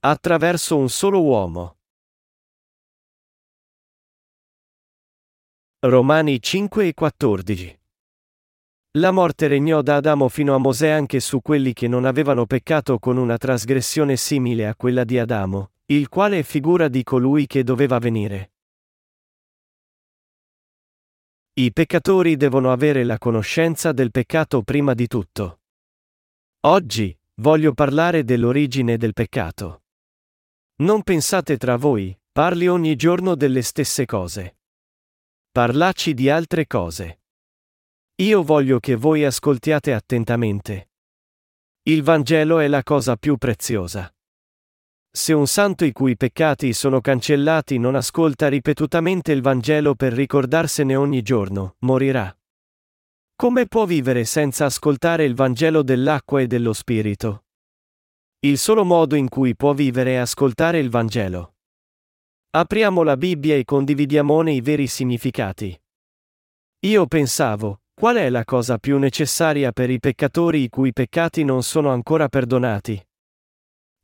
attraverso un solo uomo. Romani 5 e 14 la morte regnò da Adamo fino a Mosè anche su quelli che non avevano peccato con una trasgressione simile a quella di Adamo, il quale è figura di colui che doveva venire. I peccatori devono avere la conoscenza del peccato prima di tutto. Oggi, voglio parlare dell'origine del peccato. Non pensate tra voi, parli ogni giorno delle stesse cose. Parlaci di altre cose. Io voglio che voi ascoltiate attentamente. Il Vangelo è la cosa più preziosa. Se un santo i cui peccati sono cancellati non ascolta ripetutamente il Vangelo per ricordarsene ogni giorno, morirà. Come può vivere senza ascoltare il Vangelo dell'acqua e dello Spirito? Il solo modo in cui può vivere è ascoltare il Vangelo. Apriamo la Bibbia e condividiamone i veri significati. Io pensavo, Qual è la cosa più necessaria per i peccatori i cui peccati non sono ancora perdonati?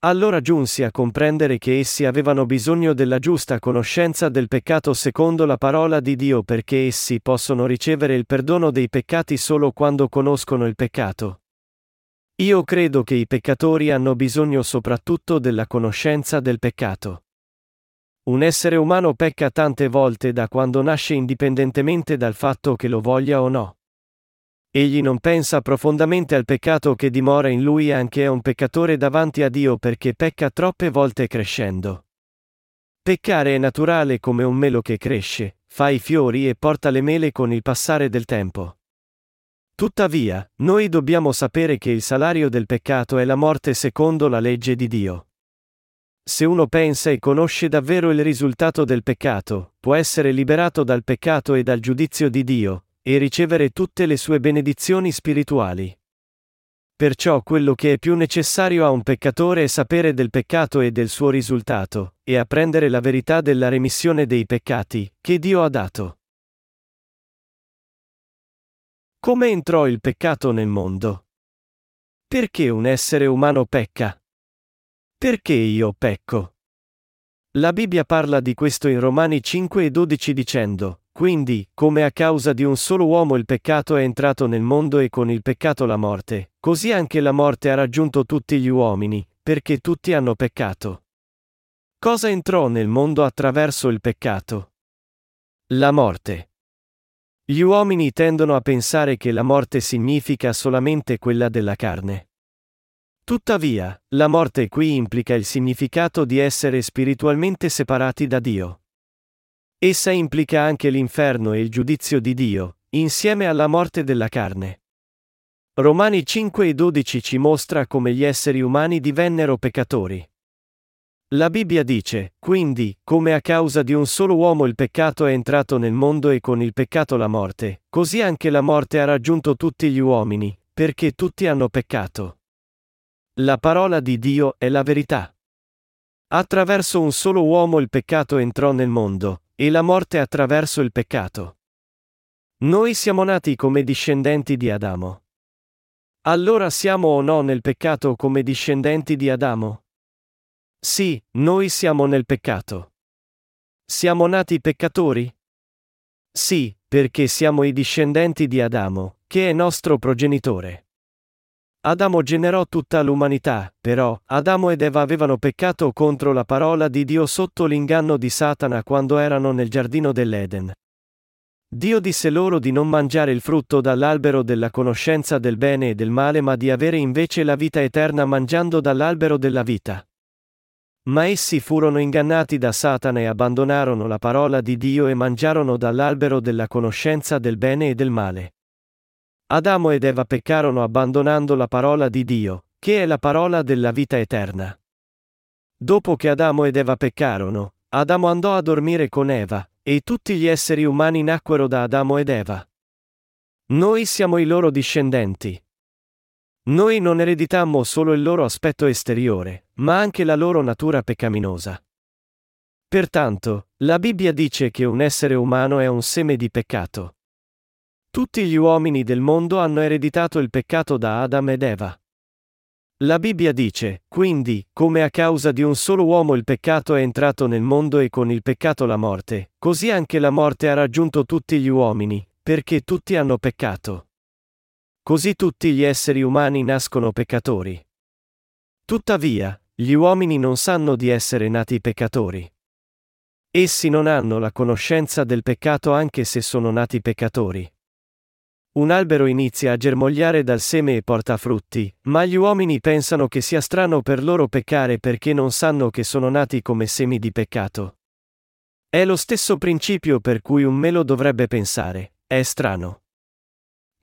Allora giunsi a comprendere che essi avevano bisogno della giusta conoscenza del peccato secondo la parola di Dio perché essi possono ricevere il perdono dei peccati solo quando conoscono il peccato. Io credo che i peccatori hanno bisogno soprattutto della conoscenza del peccato. Un essere umano pecca tante volte da quando nasce indipendentemente dal fatto che lo voglia o no. Egli non pensa profondamente al peccato che dimora in lui anche è un peccatore davanti a Dio perché pecca troppe volte crescendo. Peccare è naturale come un melo che cresce, fa i fiori e porta le mele con il passare del tempo. Tuttavia, noi dobbiamo sapere che il salario del peccato è la morte secondo la legge di Dio. Se uno pensa e conosce davvero il risultato del peccato, può essere liberato dal peccato e dal giudizio di Dio, e ricevere tutte le sue benedizioni spirituali. Perciò quello che è più necessario a un peccatore è sapere del peccato e del suo risultato, e apprendere la verità della remissione dei peccati, che Dio ha dato. Come entrò il peccato nel mondo? Perché un essere umano pecca? Perché io pecco? La Bibbia parla di questo in Romani 5 e 12 dicendo, quindi, come a causa di un solo uomo il peccato è entrato nel mondo e con il peccato la morte, così anche la morte ha raggiunto tutti gli uomini, perché tutti hanno peccato. Cosa entrò nel mondo attraverso il peccato? La morte. Gli uomini tendono a pensare che la morte significa solamente quella della carne. Tuttavia, la morte qui implica il significato di essere spiritualmente separati da Dio. Essa implica anche l'inferno e il giudizio di Dio, insieme alla morte della carne. Romani 5 e 12 ci mostra come gli esseri umani divennero peccatori. La Bibbia dice, quindi, come a causa di un solo uomo il peccato è entrato nel mondo e con il peccato la morte, così anche la morte ha raggiunto tutti gli uomini, perché tutti hanno peccato. La parola di Dio è la verità. Attraverso un solo uomo il peccato entrò nel mondo, e la morte attraverso il peccato. Noi siamo nati come discendenti di Adamo. Allora siamo o no nel peccato come discendenti di Adamo? Sì, noi siamo nel peccato. Siamo nati peccatori? Sì, perché siamo i discendenti di Adamo, che è nostro progenitore. Adamo generò tutta l'umanità, però Adamo ed Eva avevano peccato contro la parola di Dio sotto l'inganno di Satana quando erano nel giardino dell'Eden. Dio disse loro di non mangiare il frutto dall'albero della conoscenza del bene e del male ma di avere invece la vita eterna mangiando dall'albero della vita. Ma essi furono ingannati da Satana e abbandonarono la parola di Dio e mangiarono dall'albero della conoscenza del bene e del male. Adamo ed Eva peccarono abbandonando la parola di Dio, che è la parola della vita eterna. Dopo che Adamo ed Eva peccarono, Adamo andò a dormire con Eva, e tutti gli esseri umani nacquero da Adamo ed Eva. Noi siamo i loro discendenti. Noi non ereditammo solo il loro aspetto esteriore, ma anche la loro natura peccaminosa. Pertanto, la Bibbia dice che un essere umano è un seme di peccato. Tutti gli uomini del mondo hanno ereditato il peccato da Adam ed Eva. La Bibbia dice, quindi, come a causa di un solo uomo il peccato è entrato nel mondo e con il peccato la morte, così anche la morte ha raggiunto tutti gli uomini, perché tutti hanno peccato. Così tutti gli esseri umani nascono peccatori. Tuttavia, gli uomini non sanno di essere nati peccatori. Essi non hanno la conoscenza del peccato anche se sono nati peccatori. Un albero inizia a germogliare dal seme e porta frutti, ma gli uomini pensano che sia strano per loro peccare perché non sanno che sono nati come semi di peccato. È lo stesso principio per cui un melo dovrebbe pensare, è strano.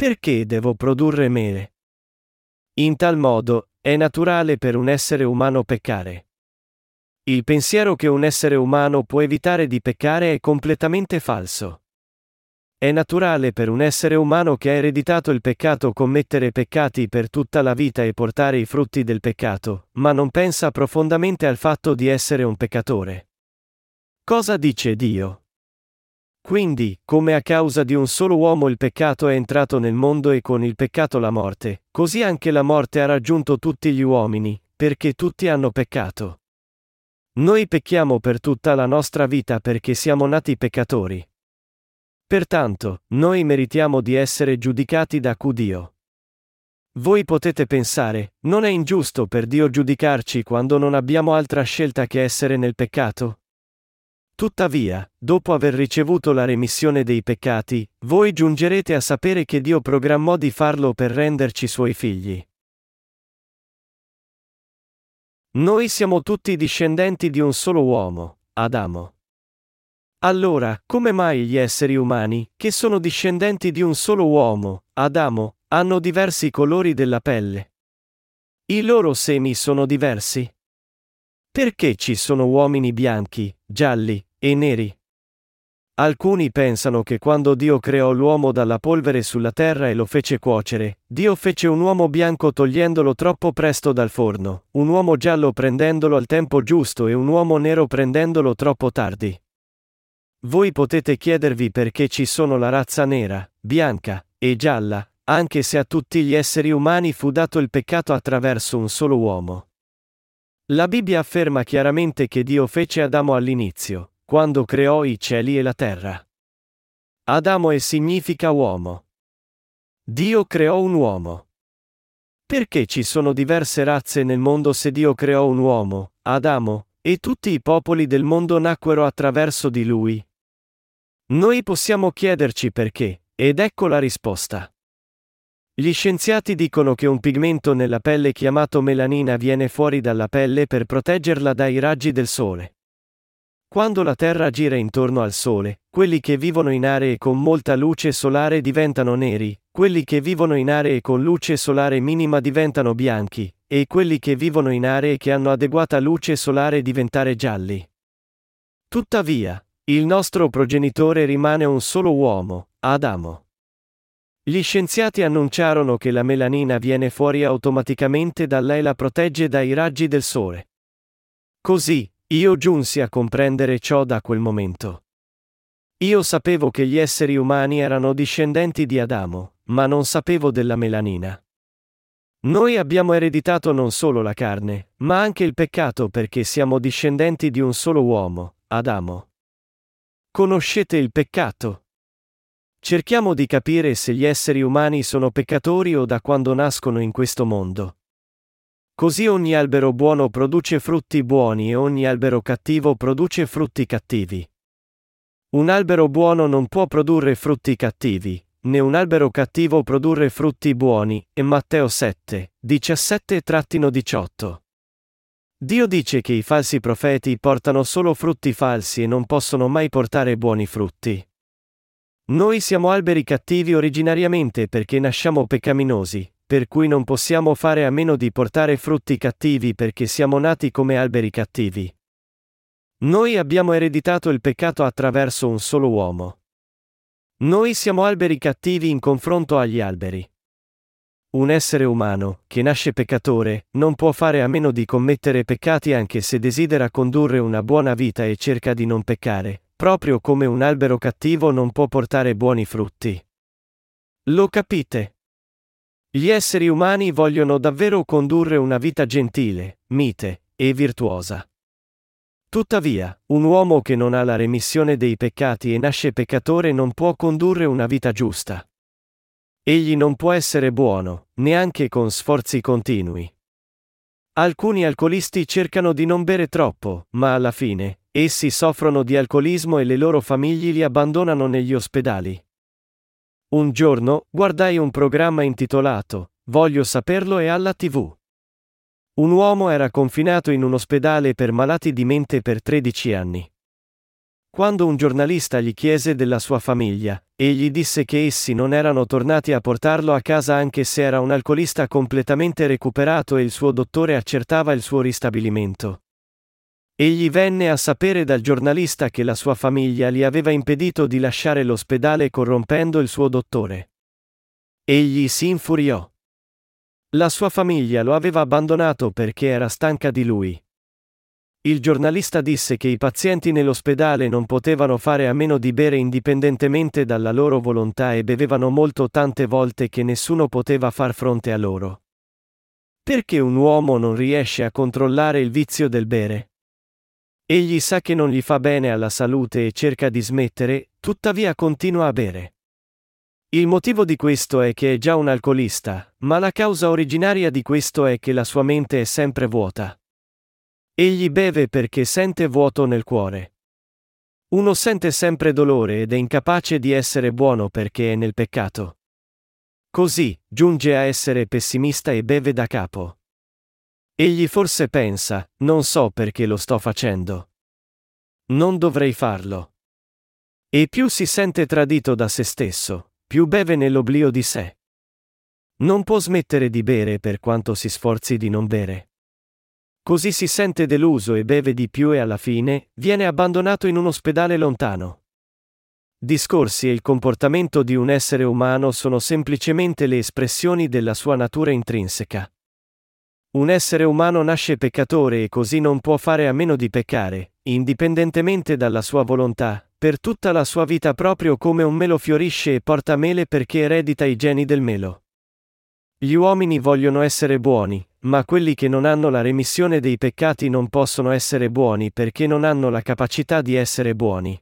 Perché devo produrre mele? In tal modo, è naturale per un essere umano peccare. Il pensiero che un essere umano può evitare di peccare è completamente falso. È naturale per un essere umano che ha ereditato il peccato commettere peccati per tutta la vita e portare i frutti del peccato, ma non pensa profondamente al fatto di essere un peccatore. Cosa dice Dio? Quindi, come a causa di un solo uomo il peccato è entrato nel mondo e con il peccato la morte, così anche la morte ha raggiunto tutti gli uomini, perché tutti hanno peccato. Noi pecchiamo per tutta la nostra vita perché siamo nati peccatori. Pertanto, noi meritiamo di essere giudicati da Dio. Voi potete pensare, non è ingiusto per Dio giudicarci quando non abbiamo altra scelta che essere nel peccato? Tuttavia, dopo aver ricevuto la remissione dei peccati, voi giungerete a sapere che Dio programmò di farlo per renderci suoi figli. Noi siamo tutti discendenti di un solo uomo, Adamo. Allora, come mai gli esseri umani, che sono discendenti di un solo uomo, Adamo, hanno diversi colori della pelle? I loro semi sono diversi? Perché ci sono uomini bianchi, gialli e neri? Alcuni pensano che quando Dio creò l'uomo dalla polvere sulla terra e lo fece cuocere, Dio fece un uomo bianco togliendolo troppo presto dal forno, un uomo giallo prendendolo al tempo giusto e un uomo nero prendendolo troppo tardi. Voi potete chiedervi perché ci sono la razza nera, bianca e gialla, anche se a tutti gli esseri umani fu dato il peccato attraverso un solo uomo. La Bibbia afferma chiaramente che Dio fece Adamo all'inizio, quando creò i cieli e la terra. Adamo e significa uomo. Dio creò un uomo. Perché ci sono diverse razze nel mondo se Dio creò un uomo, Adamo, e tutti i popoli del mondo nacquero attraverso di lui, noi possiamo chiederci perché, ed ecco la risposta. Gli scienziati dicono che un pigmento nella pelle chiamato melanina viene fuori dalla pelle per proteggerla dai raggi del sole. Quando la Terra gira intorno al Sole, quelli che vivono in aree con molta luce solare diventano neri, quelli che vivono in aree con luce solare minima diventano bianchi, e quelli che vivono in aree che hanno adeguata luce solare diventare gialli. Tuttavia, il nostro progenitore rimane un solo uomo, Adamo. Gli scienziati annunciarono che la melanina viene fuori automaticamente da lei e la protegge dai raggi del sole. Così, io giunsi a comprendere ciò da quel momento. Io sapevo che gli esseri umani erano discendenti di Adamo, ma non sapevo della melanina. Noi abbiamo ereditato non solo la carne, ma anche il peccato perché siamo discendenti di un solo uomo, Adamo. Conoscete il peccato? Cerchiamo di capire se gli esseri umani sono peccatori o da quando nascono in questo mondo. Così ogni albero buono produce frutti buoni e ogni albero cattivo produce frutti cattivi. Un albero buono non può produrre frutti cattivi, né un albero cattivo produrre frutti buoni, e Matteo 7, 17-18. Dio dice che i falsi profeti portano solo frutti falsi e non possono mai portare buoni frutti. Noi siamo alberi cattivi originariamente perché nasciamo peccaminosi, per cui non possiamo fare a meno di portare frutti cattivi perché siamo nati come alberi cattivi. Noi abbiamo ereditato il peccato attraverso un solo uomo. Noi siamo alberi cattivi in confronto agli alberi. Un essere umano, che nasce peccatore, non può fare a meno di commettere peccati anche se desidera condurre una buona vita e cerca di non peccare, proprio come un albero cattivo non può portare buoni frutti. Lo capite? Gli esseri umani vogliono davvero condurre una vita gentile, mite e virtuosa. Tuttavia, un uomo che non ha la remissione dei peccati e nasce peccatore non può condurre una vita giusta. Egli non può essere buono, neanche con sforzi continui. Alcuni alcolisti cercano di non bere troppo, ma alla fine, essi soffrono di alcolismo e le loro famiglie li abbandonano negli ospedali. Un giorno, guardai un programma intitolato Voglio saperlo e alla tv. Un uomo era confinato in un ospedale per malati di mente per 13 anni. Quando un giornalista gli chiese della sua famiglia, egli disse che essi non erano tornati a portarlo a casa anche se era un alcolista completamente recuperato e il suo dottore accertava il suo ristabilimento. Egli venne a sapere dal giornalista che la sua famiglia gli aveva impedito di lasciare l'ospedale corrompendo il suo dottore. Egli si infuriò. La sua famiglia lo aveva abbandonato perché era stanca di lui. Il giornalista disse che i pazienti nell'ospedale non potevano fare a meno di bere indipendentemente dalla loro volontà e bevevano molto tante volte che nessuno poteva far fronte a loro. Perché un uomo non riesce a controllare il vizio del bere? Egli sa che non gli fa bene alla salute e cerca di smettere, tuttavia continua a bere. Il motivo di questo è che è già un alcolista, ma la causa originaria di questo è che la sua mente è sempre vuota. Egli beve perché sente vuoto nel cuore. Uno sente sempre dolore ed è incapace di essere buono perché è nel peccato. Così, giunge a essere pessimista e beve da capo. Egli forse pensa, non so perché lo sto facendo. Non dovrei farlo. E più si sente tradito da se stesso, più beve nell'oblio di sé. Non può smettere di bere per quanto si sforzi di non bere. Così si sente deluso e beve di più e alla fine viene abbandonato in un ospedale lontano. Discorsi e il comportamento di un essere umano sono semplicemente le espressioni della sua natura intrinseca. Un essere umano nasce peccatore e così non può fare a meno di peccare, indipendentemente dalla sua volontà, per tutta la sua vita proprio come un melo fiorisce e porta mele perché eredita i geni del melo. Gli uomini vogliono essere buoni, ma quelli che non hanno la remissione dei peccati non possono essere buoni perché non hanno la capacità di essere buoni.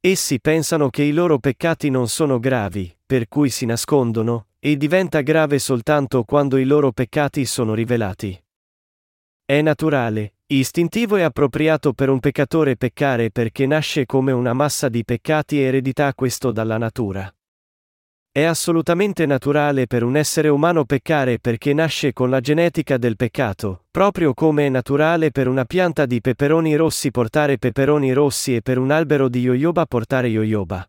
Essi pensano che i loro peccati non sono gravi, per cui si nascondono, e diventa grave soltanto quando i loro peccati sono rivelati. È naturale, Istintivo e appropriato per un peccatore peccare perché nasce come una massa di peccati e eredità questo dalla natura. È assolutamente naturale per un essere umano peccare perché nasce con la genetica del peccato, proprio come è naturale per una pianta di peperoni rossi portare peperoni rossi e per un albero di yoyoba portare yoyoba.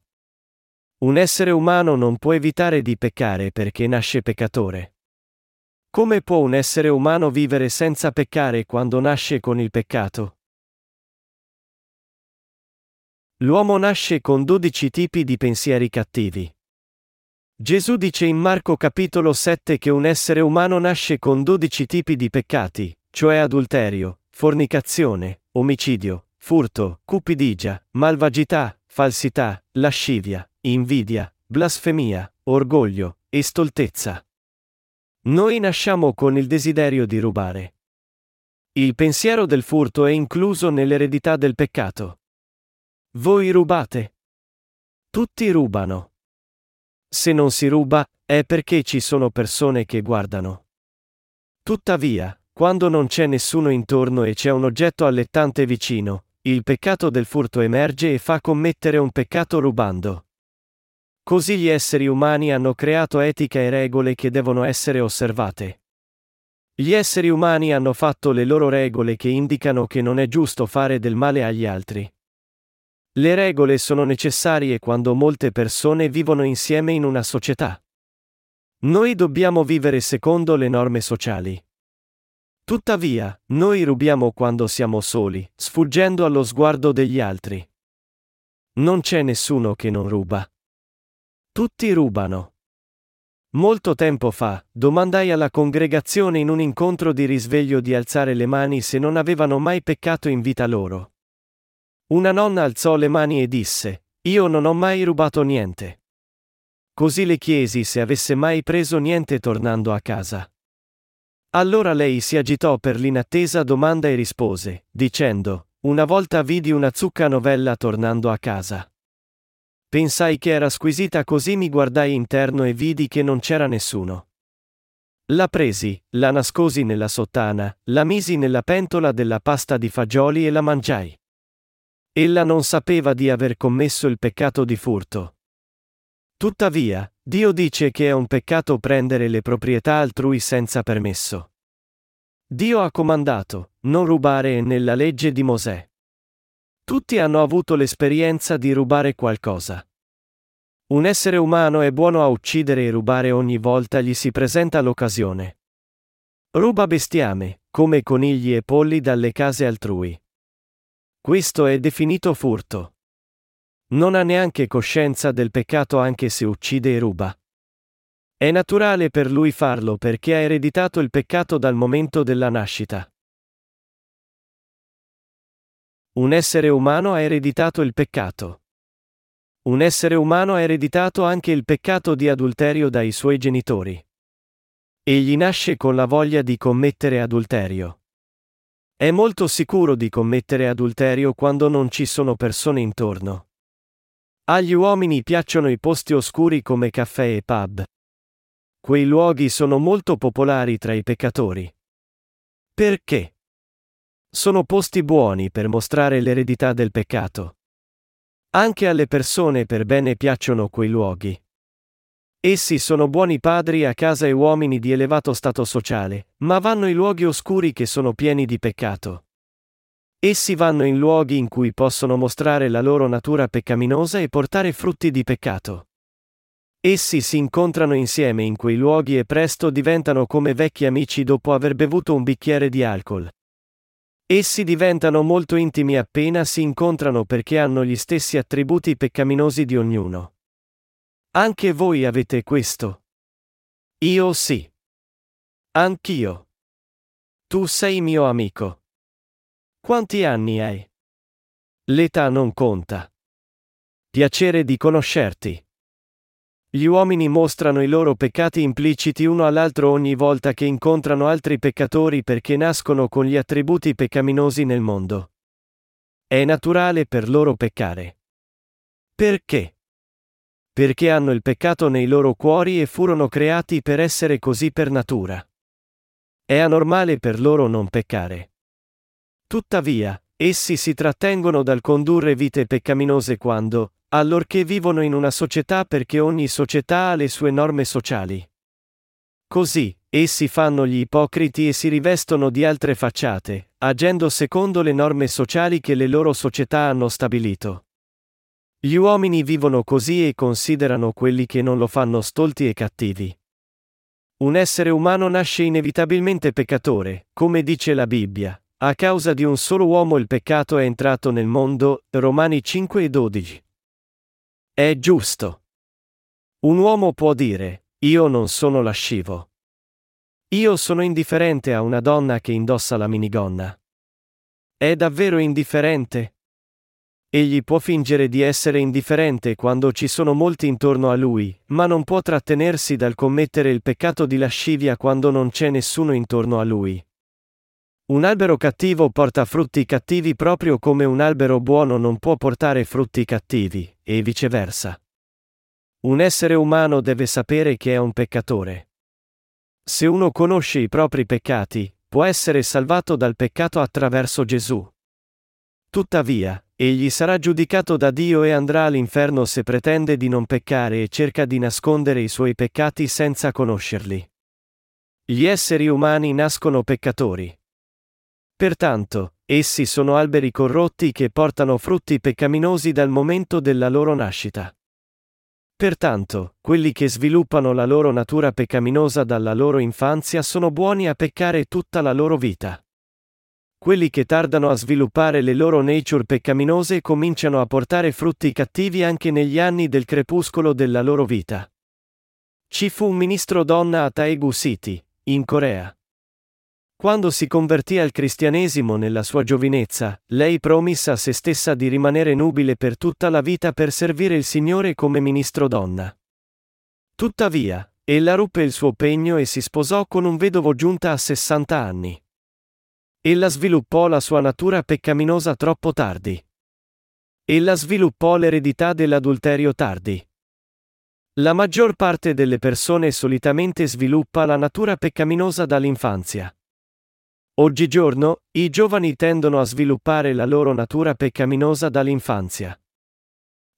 Un essere umano non può evitare di peccare perché nasce peccatore. Come può un essere umano vivere senza peccare quando nasce con il peccato? L'uomo nasce con dodici tipi di pensieri cattivi. Gesù dice in Marco capitolo 7 che un essere umano nasce con dodici tipi di peccati, cioè adulterio, fornicazione, omicidio, furto, cupidigia, malvagità, falsità, lascivia, invidia, blasfemia, orgoglio e stoltezza. Noi nasciamo con il desiderio di rubare. Il pensiero del furto è incluso nell'eredità del peccato. Voi rubate. Tutti rubano. Se non si ruba, è perché ci sono persone che guardano. Tuttavia, quando non c'è nessuno intorno e c'è un oggetto allettante vicino, il peccato del furto emerge e fa commettere un peccato rubando. Così gli esseri umani hanno creato etica e regole che devono essere osservate. Gli esseri umani hanno fatto le loro regole che indicano che non è giusto fare del male agli altri. Le regole sono necessarie quando molte persone vivono insieme in una società. Noi dobbiamo vivere secondo le norme sociali. Tuttavia, noi rubiamo quando siamo soli, sfuggendo allo sguardo degli altri. Non c'è nessuno che non ruba. Tutti rubano. Molto tempo fa, domandai alla congregazione in un incontro di risveglio di alzare le mani se non avevano mai peccato in vita loro. Una nonna alzò le mani e disse, Io non ho mai rubato niente. così le chiesi se avesse mai preso niente tornando a casa. Allora lei si agitò per l'inattesa domanda e rispose, dicendo, Una volta vidi una zucca novella tornando a casa. Pensai che era squisita così mi guardai interno e vidi che non c'era nessuno. La presi, la nascosi nella sottana, la misi nella pentola della pasta di fagioli e la mangiai. Ella non sapeva di aver commesso il peccato di furto. Tuttavia, Dio dice che è un peccato prendere le proprietà altrui senza permesso. Dio ha comandato, non rubare nella legge di Mosè. Tutti hanno avuto l'esperienza di rubare qualcosa. Un essere umano è buono a uccidere e rubare ogni volta gli si presenta l'occasione. Ruba bestiame, come conigli e polli dalle case altrui. Questo è definito furto. Non ha neanche coscienza del peccato anche se uccide e ruba. È naturale per lui farlo perché ha ereditato il peccato dal momento della nascita. Un essere umano ha ereditato il peccato. Un essere umano ha ereditato anche il peccato di adulterio dai suoi genitori. Egli nasce con la voglia di commettere adulterio. È molto sicuro di commettere adulterio quando non ci sono persone intorno. Agli uomini piacciono i posti oscuri come caffè e pub. Quei luoghi sono molto popolari tra i peccatori. Perché? Sono posti buoni per mostrare l'eredità del peccato. Anche alle persone per bene piacciono quei luoghi. Essi sono buoni padri a casa e uomini di elevato stato sociale, ma vanno in luoghi oscuri che sono pieni di peccato. Essi vanno in luoghi in cui possono mostrare la loro natura peccaminosa e portare frutti di peccato. Essi si incontrano insieme in quei luoghi e presto diventano come vecchi amici dopo aver bevuto un bicchiere di alcol. Essi diventano molto intimi appena si incontrano perché hanno gli stessi attributi peccaminosi di ognuno. Anche voi avete questo? Io sì. Anch'io. Tu sei mio amico. Quanti anni hai? L'età non conta. Piacere di conoscerti. Gli uomini mostrano i loro peccati impliciti uno all'altro ogni volta che incontrano altri peccatori perché nascono con gli attributi peccaminosi nel mondo. È naturale per loro peccare. Perché? Perché hanno il peccato nei loro cuori e furono creati per essere così per natura. È anormale per loro non peccare. Tuttavia, essi si trattengono dal condurre vite peccaminose quando, allorché vivono in una società perché ogni società ha le sue norme sociali. Così, essi fanno gli ipocriti e si rivestono di altre facciate, agendo secondo le norme sociali che le loro società hanno stabilito. Gli uomini vivono così e considerano quelli che non lo fanno stolti e cattivi. Un essere umano nasce inevitabilmente peccatore, come dice la Bibbia. A causa di un solo uomo il peccato è entrato nel mondo, Romani 5 e 12. È giusto. Un uomo può dire, io non sono lascivo. Io sono indifferente a una donna che indossa la minigonna. È davvero indifferente? Egli può fingere di essere indifferente quando ci sono molti intorno a lui, ma non può trattenersi dal commettere il peccato di lascivia quando non c'è nessuno intorno a lui. Un albero cattivo porta frutti cattivi proprio come un albero buono non può portare frutti cattivi, e viceversa. Un essere umano deve sapere che è un peccatore. Se uno conosce i propri peccati, può essere salvato dal peccato attraverso Gesù. Tuttavia, egli sarà giudicato da Dio e andrà all'inferno se pretende di non peccare e cerca di nascondere i suoi peccati senza conoscerli. Gli esseri umani nascono peccatori. Pertanto, essi sono alberi corrotti che portano frutti peccaminosi dal momento della loro nascita. Pertanto, quelli che sviluppano la loro natura peccaminosa dalla loro infanzia sono buoni a peccare tutta la loro vita. Quelli che tardano a sviluppare le loro nature peccaminose cominciano a portare frutti cattivi anche negli anni del crepuscolo della loro vita. Ci fu un ministro donna a Taegu City, in Corea. Quando si convertì al cristianesimo nella sua giovinezza, lei promisse a se stessa di rimanere nubile per tutta la vita per servire il Signore come ministro donna. Tuttavia, ella ruppe il suo pegno e si sposò con un vedovo giunta a 60 anni. Ella sviluppò la sua natura peccaminosa troppo tardi. Ella sviluppò l'eredità dell'adulterio tardi. La maggior parte delle persone solitamente sviluppa la natura peccaminosa dall'infanzia. Oggigiorno, i giovani tendono a sviluppare la loro natura peccaminosa dall'infanzia.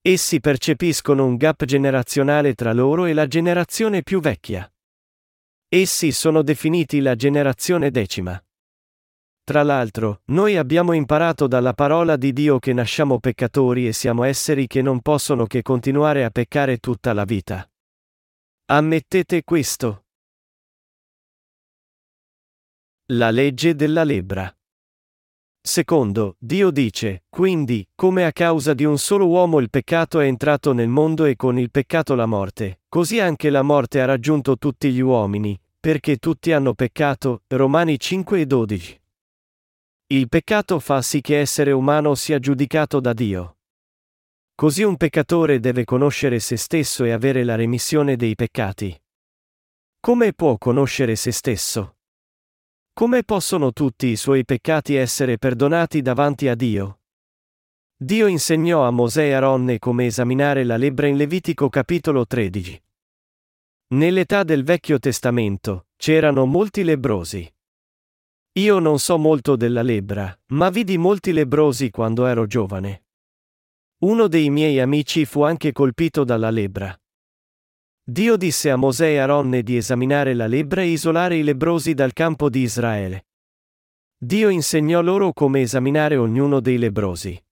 Essi percepiscono un gap generazionale tra loro e la generazione più vecchia. Essi sono definiti la generazione decima. Tra l'altro, noi abbiamo imparato dalla parola di Dio che nasciamo peccatori e siamo esseri che non possono che continuare a peccare tutta la vita. Ammettete questo. La legge della lebbra. Secondo, Dio dice, quindi, come a causa di un solo uomo il peccato è entrato nel mondo e con il peccato la morte, così anche la morte ha raggiunto tutti gli uomini, perché tutti hanno peccato. Romani 5 e 12. Il peccato fa sì che essere umano sia giudicato da Dio. Così un peccatore deve conoscere se stesso e avere la remissione dei peccati. Come può conoscere se stesso? Come possono tutti i suoi peccati essere perdonati davanti a Dio? Dio insegnò a Mosè e Aronne come esaminare la lebbra in Levitico capitolo 13. Nell'età del Vecchio Testamento, c'erano molti lebrosi. Io non so molto della lebbra, ma vidi molti lebrosi quando ero giovane. Uno dei miei amici fu anche colpito dalla lebbra. Dio disse a Mosè e Aronne di esaminare la lebbra e isolare i lebrosi dal campo di Israele. Dio insegnò loro come esaminare ognuno dei lebrosi.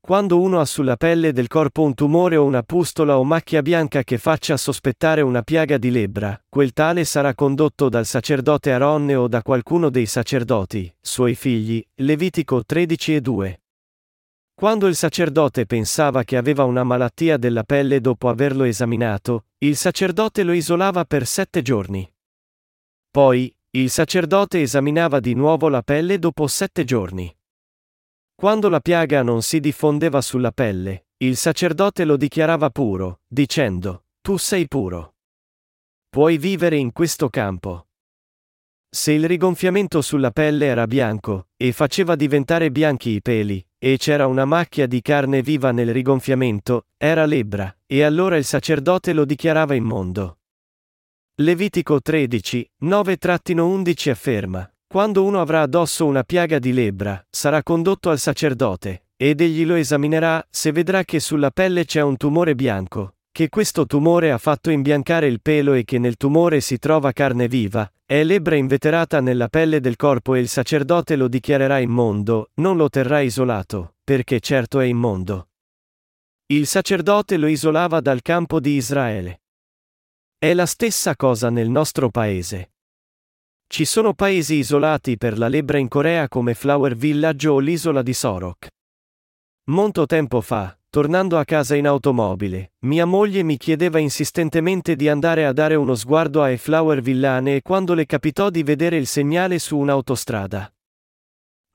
Quando uno ha sulla pelle del corpo un tumore o una pustola o macchia bianca che faccia sospettare una piaga di lebbra, quel tale sarà condotto dal sacerdote Aronne o da qualcuno dei sacerdoti, suoi figli, Levitico 13 e 2. Quando il sacerdote pensava che aveva una malattia della pelle dopo averlo esaminato, il sacerdote lo isolava per sette giorni. Poi, il sacerdote esaminava di nuovo la pelle dopo sette giorni. Quando la piaga non si diffondeva sulla pelle, il sacerdote lo dichiarava puro, dicendo, Tu sei puro. Puoi vivere in questo campo. Se il rigonfiamento sulla pelle era bianco, e faceva diventare bianchi i peli, e c'era una macchia di carne viva nel rigonfiamento, era lebbra, e allora il sacerdote lo dichiarava immondo. Levitico 13, 9-11 afferma, quando uno avrà addosso una piaga di lebbra, sarà condotto al sacerdote, ed egli lo esaminerà, se vedrà che sulla pelle c'è un tumore bianco, che questo tumore ha fatto imbiancare il pelo e che nel tumore si trova carne viva, è lebbra inveterata nella pelle del corpo e il sacerdote lo dichiarerà immondo, non lo terrà isolato, perché certo è immondo. Il sacerdote lo isolava dal campo di Israele. È la stessa cosa nel nostro paese. Ci sono paesi isolati per la lebbra in Corea come Flower Village o l'isola di Sorok. Molto tempo fa, tornando a casa in automobile, mia moglie mi chiedeva insistentemente di andare a dare uno sguardo ai Flower Villane e quando le capitò di vedere il segnale su un'autostrada.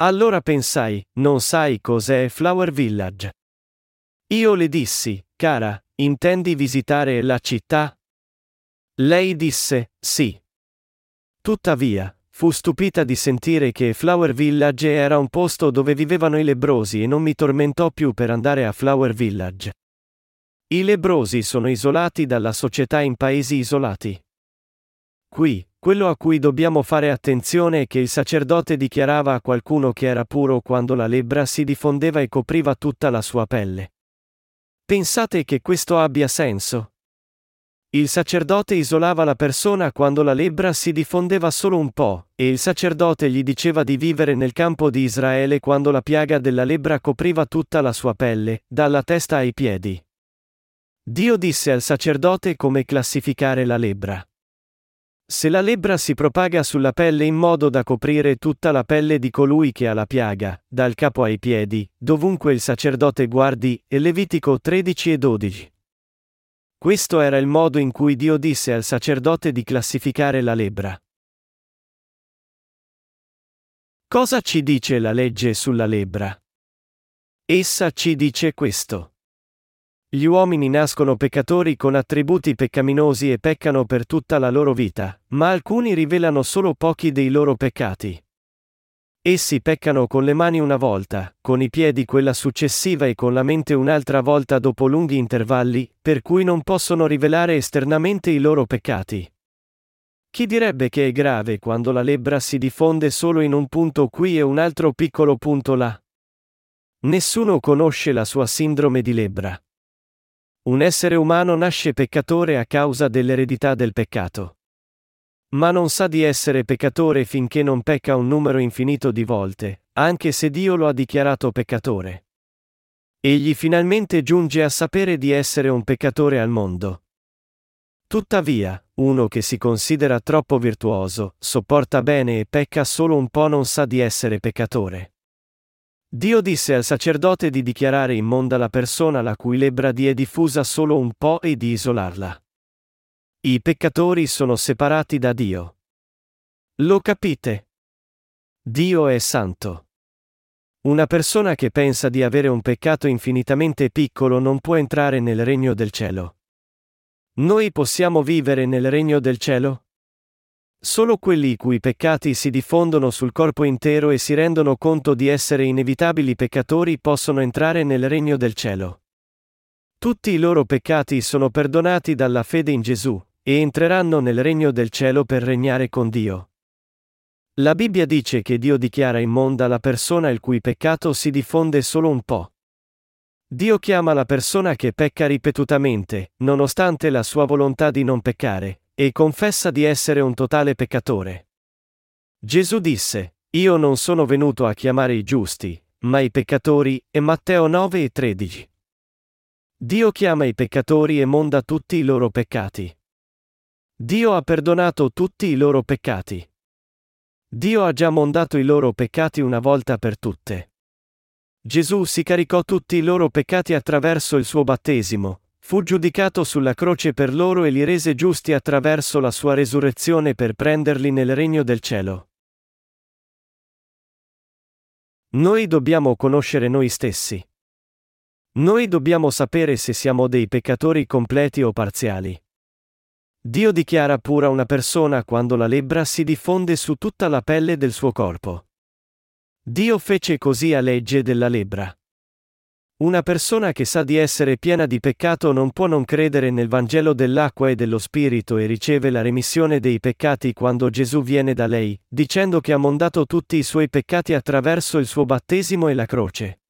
Allora pensai, non sai cos'è Flower Village. Io le dissi, cara, intendi visitare la città? Lei disse, sì. Tuttavia, fu stupita di sentire che Flower Village era un posto dove vivevano i lebrosi e non mi tormentò più per andare a Flower Village. I lebrosi sono isolati dalla società in paesi isolati. Qui, quello a cui dobbiamo fare attenzione è che il sacerdote dichiarava a qualcuno che era puro quando la lebbra si diffondeva e copriva tutta la sua pelle. Pensate che questo abbia senso? Il sacerdote isolava la persona quando la lebbra si diffondeva solo un po', e il sacerdote gli diceva di vivere nel campo di Israele quando la piaga della lebbra copriva tutta la sua pelle, dalla testa ai piedi. Dio disse al sacerdote come classificare la lebbra. Se la lebbra si propaga sulla pelle in modo da coprire tutta la pelle di colui che ha la piaga, dal capo ai piedi, dovunque il sacerdote guardi, e Levitico 13 e 12. Questo era il modo in cui Dio disse al sacerdote di classificare la lebbra. Cosa ci dice la legge sulla lebbra? Essa ci dice questo. Gli uomini nascono peccatori con attributi peccaminosi e peccano per tutta la loro vita, ma alcuni rivelano solo pochi dei loro peccati. Essi peccano con le mani una volta, con i piedi quella successiva e con la mente un'altra volta dopo lunghi intervalli, per cui non possono rivelare esternamente i loro peccati. Chi direbbe che è grave quando la lebbra si diffonde solo in un punto qui e un altro piccolo punto là? Nessuno conosce la sua sindrome di lebbra. Un essere umano nasce peccatore a causa dell'eredità del peccato. Ma non sa di essere peccatore finché non pecca un numero infinito di volte, anche se Dio lo ha dichiarato peccatore. Egli finalmente giunge a sapere di essere un peccatore al mondo. Tuttavia, uno che si considera troppo virtuoso, sopporta bene e pecca solo un po' non sa di essere peccatore. Dio disse al sacerdote di dichiarare immonda la persona la cui lebbra di è diffusa solo un po' e di isolarla. I peccatori sono separati da Dio. Lo capite? Dio è santo. Una persona che pensa di avere un peccato infinitamente piccolo non può entrare nel regno del cielo. Noi possiamo vivere nel regno del cielo? Solo quelli i cui peccati si diffondono sul corpo intero e si rendono conto di essere inevitabili peccatori possono entrare nel regno del cielo. Tutti i loro peccati sono perdonati dalla fede in Gesù, e entreranno nel regno del cielo per regnare con Dio. La Bibbia dice che Dio dichiara immonda la persona il cui peccato si diffonde solo un po'. Dio chiama la persona che pecca ripetutamente, nonostante la sua volontà di non peccare, e confessa di essere un totale peccatore. Gesù disse, Io non sono venuto a chiamare i giusti, ma i peccatori, e Matteo 9 e 13. Dio chiama i peccatori e monda tutti i loro peccati. Dio ha perdonato tutti i loro peccati. Dio ha già mondato i loro peccati una volta per tutte. Gesù si caricò tutti i loro peccati attraverso il suo battesimo, Fu giudicato sulla croce per loro e li rese giusti attraverso la sua resurrezione per prenderli nel regno del cielo. Noi dobbiamo conoscere noi stessi. Noi dobbiamo sapere se siamo dei peccatori completi o parziali. Dio dichiara pura una persona quando la lebbra si diffonde su tutta la pelle del suo corpo. Dio fece così a legge della lebbra. Una persona che sa di essere piena di peccato non può non credere nel Vangelo dell'acqua e dello Spirito e riceve la remissione dei peccati quando Gesù viene da lei, dicendo che ha mondato tutti i suoi peccati attraverso il suo battesimo e la croce.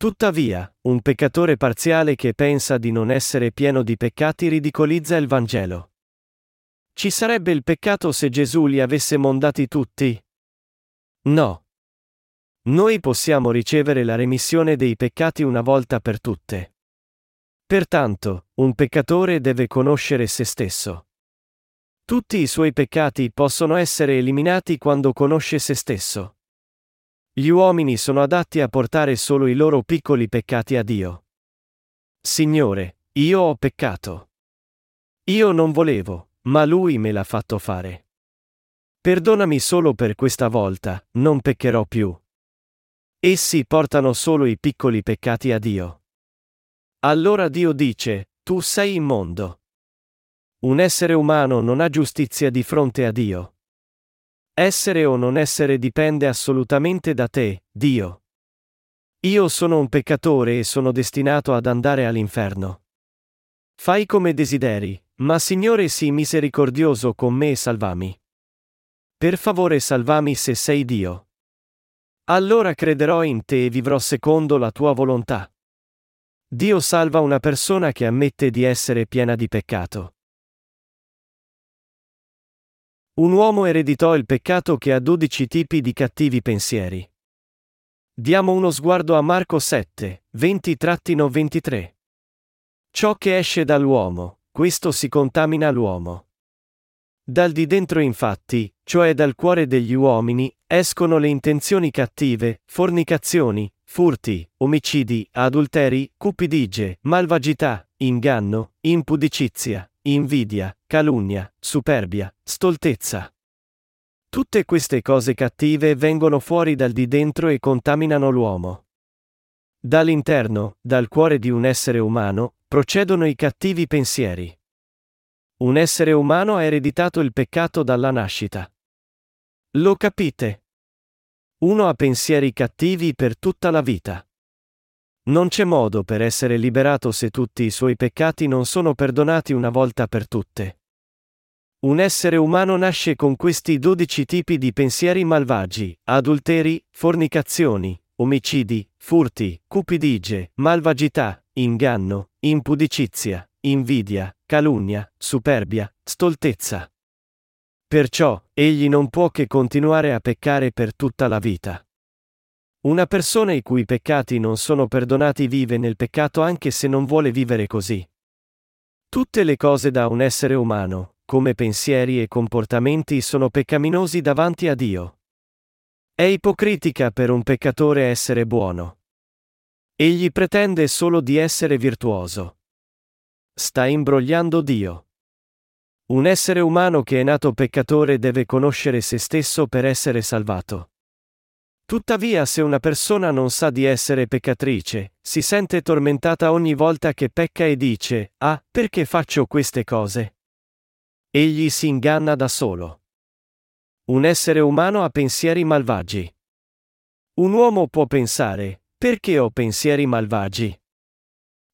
Tuttavia, un peccatore parziale che pensa di non essere pieno di peccati ridicolizza il Vangelo. Ci sarebbe il peccato se Gesù li avesse mondati tutti? No. Noi possiamo ricevere la remissione dei peccati una volta per tutte. Pertanto, un peccatore deve conoscere se stesso. Tutti i suoi peccati possono essere eliminati quando conosce se stesso. Gli uomini sono adatti a portare solo i loro piccoli peccati a Dio. Signore, io ho peccato. Io non volevo, ma Lui me l'ha fatto fare. Perdonami solo per questa volta, non peccherò più. Essi portano solo i piccoli peccati a Dio. Allora Dio dice, tu sei immondo. Un essere umano non ha giustizia di fronte a Dio. Essere o non essere dipende assolutamente da te, Dio. Io sono un peccatore e sono destinato ad andare all'inferno. Fai come desideri, ma Signore sii misericordioso con me e salvami. Per favore salvami se sei Dio. Allora crederò in te e vivrò secondo la tua volontà. Dio salva una persona che ammette di essere piena di peccato. Un uomo ereditò il peccato che ha dodici tipi di cattivi pensieri. Diamo uno sguardo a Marco 7, 20-23. Ciò che esce dall'uomo, questo si contamina l'uomo. Dal di dentro infatti, cioè dal cuore degli uomini, escono le intenzioni cattive, fornicazioni, furti, omicidi, adulteri, cupidigie, malvagità, inganno, impudicizia, invidia, calunnia, superbia, stoltezza. Tutte queste cose cattive vengono fuori dal di dentro e contaminano l'uomo. Dall'interno, dal cuore di un essere umano, procedono i cattivi pensieri. Un essere umano ha ereditato il peccato dalla nascita. Lo capite? Uno ha pensieri cattivi per tutta la vita. Non c'è modo per essere liberato se tutti i suoi peccati non sono perdonati una volta per tutte. Un essere umano nasce con questi dodici tipi di pensieri malvagi, adulteri, fornicazioni, omicidi, furti, cupidigie, malvagità, inganno, impudicizia, invidia, calunnia, superbia, stoltezza. Perciò, egli non può che continuare a peccare per tutta la vita. Una persona i cui peccati non sono perdonati vive nel peccato anche se non vuole vivere così. Tutte le cose da un essere umano, come pensieri e comportamenti, sono peccaminosi davanti a Dio. È ipocritica per un peccatore essere buono. Egli pretende solo di essere virtuoso. Sta imbrogliando Dio. Un essere umano che è nato peccatore deve conoscere se stesso per essere salvato. Tuttavia se una persona non sa di essere peccatrice, si sente tormentata ogni volta che pecca e dice, ah, perché faccio queste cose? Egli si inganna da solo. Un essere umano ha pensieri malvagi. Un uomo può pensare, perché ho pensieri malvagi?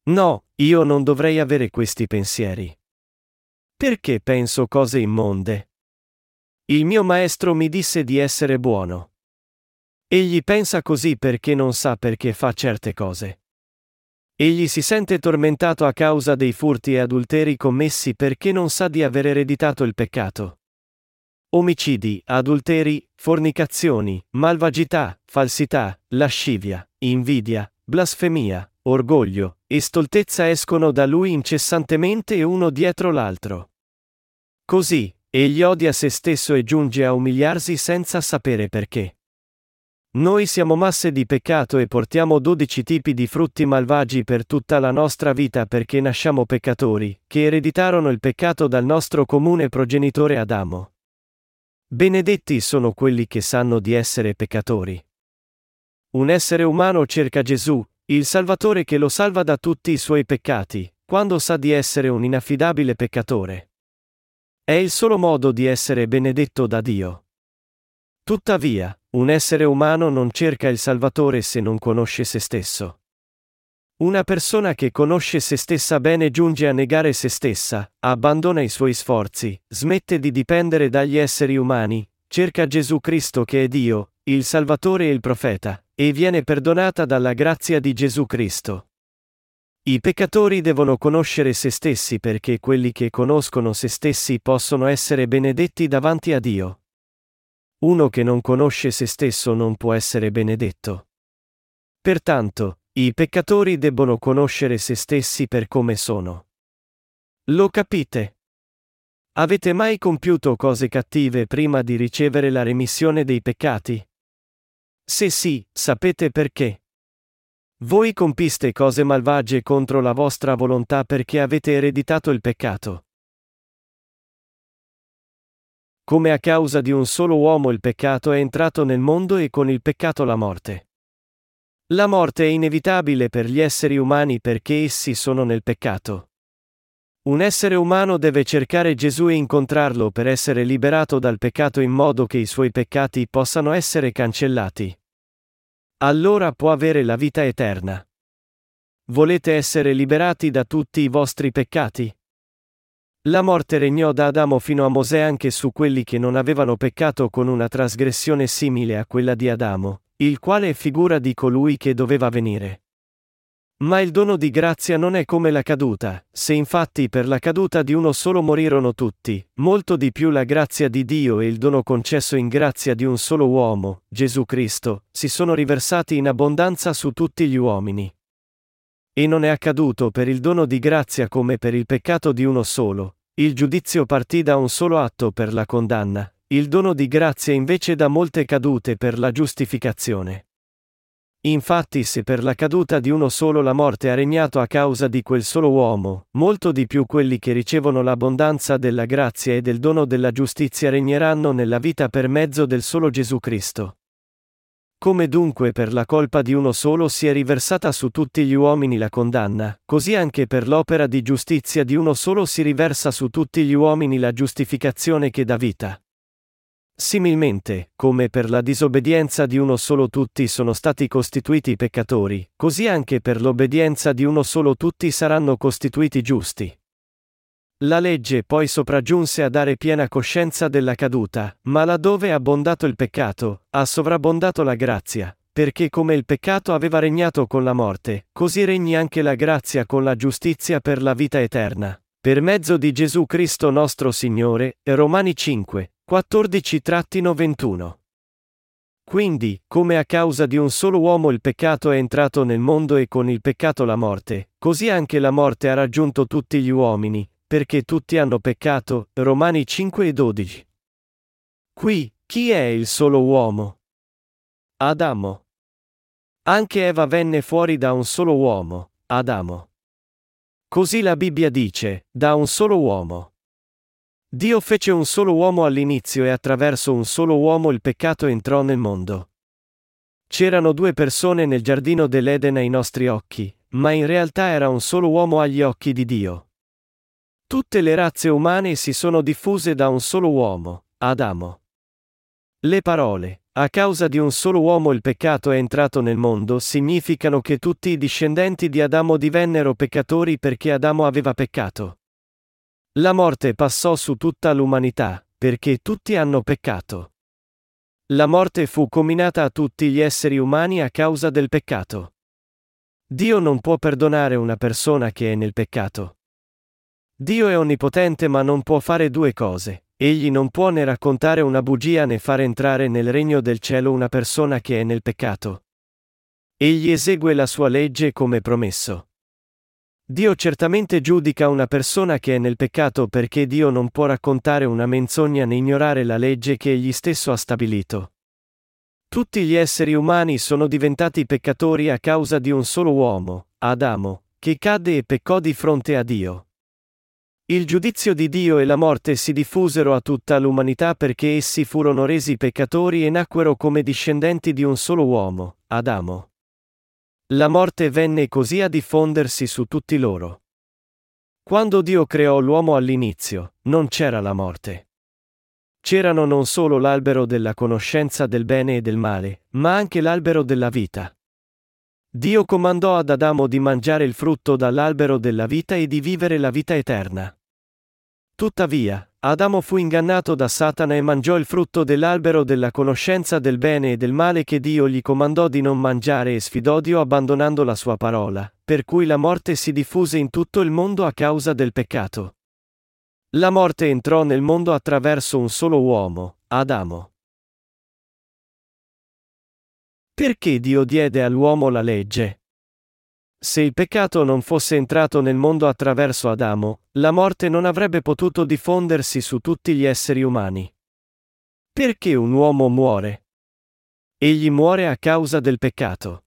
No, io non dovrei avere questi pensieri. Perché penso cose immonde? Il mio maestro mi disse di essere buono. Egli pensa così perché non sa perché fa certe cose. Egli si sente tormentato a causa dei furti e adulteri commessi perché non sa di aver ereditato il peccato. Omicidi, adulteri, fornicazioni, malvagità, falsità, lascivia, invidia, blasfemia, orgoglio e stoltezza escono da lui incessantemente uno dietro l'altro. Così, egli odia se stesso e giunge a umiliarsi senza sapere perché. Noi siamo masse di peccato e portiamo dodici tipi di frutti malvagi per tutta la nostra vita perché nasciamo peccatori, che ereditarono il peccato dal nostro comune progenitore Adamo. Benedetti sono quelli che sanno di essere peccatori. Un essere umano cerca Gesù, il Salvatore che lo salva da tutti i suoi peccati, quando sa di essere un inaffidabile peccatore. È il solo modo di essere benedetto da Dio. Tuttavia, un essere umano non cerca il Salvatore se non conosce se stesso. Una persona che conosce se stessa bene giunge a negare se stessa, abbandona i suoi sforzi, smette di dipendere dagli esseri umani, cerca Gesù Cristo che è Dio, il Salvatore e il Profeta, e viene perdonata dalla grazia di Gesù Cristo. I peccatori devono conoscere se stessi perché quelli che conoscono se stessi possono essere benedetti davanti a Dio. Uno che non conosce se stesso non può essere benedetto. Pertanto, i peccatori debbono conoscere se stessi per come sono. Lo capite? Avete mai compiuto cose cattive prima di ricevere la remissione dei peccati? Se sì, sapete perché. Voi compiste cose malvagie contro la vostra volontà perché avete ereditato il peccato. Come a causa di un solo uomo il peccato è entrato nel mondo e con il peccato la morte. La morte è inevitabile per gli esseri umani perché essi sono nel peccato. Un essere umano deve cercare Gesù e incontrarlo per essere liberato dal peccato in modo che i suoi peccati possano essere cancellati. Allora può avere la vita eterna. Volete essere liberati da tutti i vostri peccati? La morte regnò da Adamo fino a Mosè anche su quelli che non avevano peccato con una trasgressione simile a quella di Adamo, il quale è figura di colui che doveva venire. Ma il dono di grazia non è come la caduta, se infatti per la caduta di uno solo morirono tutti, molto di più la grazia di Dio e il dono concesso in grazia di un solo uomo, Gesù Cristo, si sono riversati in abbondanza su tutti gli uomini. E non è accaduto per il dono di grazia come per il peccato di uno solo, il giudizio partì da un solo atto per la condanna, il dono di grazia invece da molte cadute per la giustificazione. Infatti se per la caduta di uno solo la morte ha regnato a causa di quel solo uomo, molto di più quelli che ricevono l'abbondanza della grazia e del dono della giustizia regneranno nella vita per mezzo del solo Gesù Cristo. Come dunque per la colpa di uno solo si è riversata su tutti gli uomini la condanna, così anche per l'opera di giustizia di uno solo si riversa su tutti gli uomini la giustificazione che dà vita. Similmente, come per la disobbedienza di uno solo tutti sono stati costituiti peccatori, così anche per l'obbedienza di uno solo tutti saranno costituiti giusti. La legge poi sopraggiunse a dare piena coscienza della caduta, ma laddove è abbondato il peccato, ha sovrabbondato la grazia, perché come il peccato aveva regnato con la morte, così regni anche la grazia con la giustizia per la vita eterna. Per mezzo di Gesù Cristo nostro Signore, Romani 5, 14-21. Quindi, come a causa di un solo uomo il peccato è entrato nel mondo e con il peccato la morte, così anche la morte ha raggiunto tutti gli uomini, perché tutti hanno peccato. Romani 5 e 12. Qui, chi è il solo uomo? Adamo. Anche Eva venne fuori da un solo uomo, Adamo. Così la Bibbia dice, da un solo uomo. Dio fece un solo uomo all'inizio e attraverso un solo uomo il peccato entrò nel mondo. C'erano due persone nel giardino dell'Eden ai nostri occhi, ma in realtà era un solo uomo agli occhi di Dio. Tutte le razze umane si sono diffuse da un solo uomo, Adamo. Le parole, a causa di un solo uomo il peccato è entrato nel mondo, significano che tutti i discendenti di Adamo divennero peccatori perché Adamo aveva peccato. La morte passò su tutta l'umanità, perché tutti hanno peccato. La morte fu combinata a tutti gli esseri umani a causa del peccato. Dio non può perdonare una persona che è nel peccato. Dio è onnipotente ma non può fare due cose. Egli non può né raccontare una bugia né fare entrare nel regno del cielo una persona che è nel peccato. Egli esegue la sua legge come promesso. Dio certamente giudica una persona che è nel peccato perché Dio non può raccontare una menzogna né ignorare la legge che egli stesso ha stabilito. Tutti gli esseri umani sono diventati peccatori a causa di un solo uomo, Adamo, che cadde e peccò di fronte a Dio. Il giudizio di Dio e la morte si diffusero a tutta l'umanità perché essi furono resi peccatori e nacquero come discendenti di un solo uomo, Adamo. La morte venne così a diffondersi su tutti loro. Quando Dio creò l'uomo all'inizio, non c'era la morte. C'erano non solo l'albero della conoscenza del bene e del male, ma anche l'albero della vita. Dio comandò ad Adamo di mangiare il frutto dall'albero della vita e di vivere la vita eterna. Tuttavia, Adamo fu ingannato da Satana e mangiò il frutto dell'albero della conoscenza del bene e del male che Dio gli comandò di non mangiare e sfidò Dio abbandonando la sua parola, per cui la morte si diffuse in tutto il mondo a causa del peccato. La morte entrò nel mondo attraverso un solo uomo, Adamo. Perché Dio diede all'uomo la legge? Se il peccato non fosse entrato nel mondo attraverso Adamo, la morte non avrebbe potuto diffondersi su tutti gli esseri umani. Perché un uomo muore? Egli muore a causa del peccato.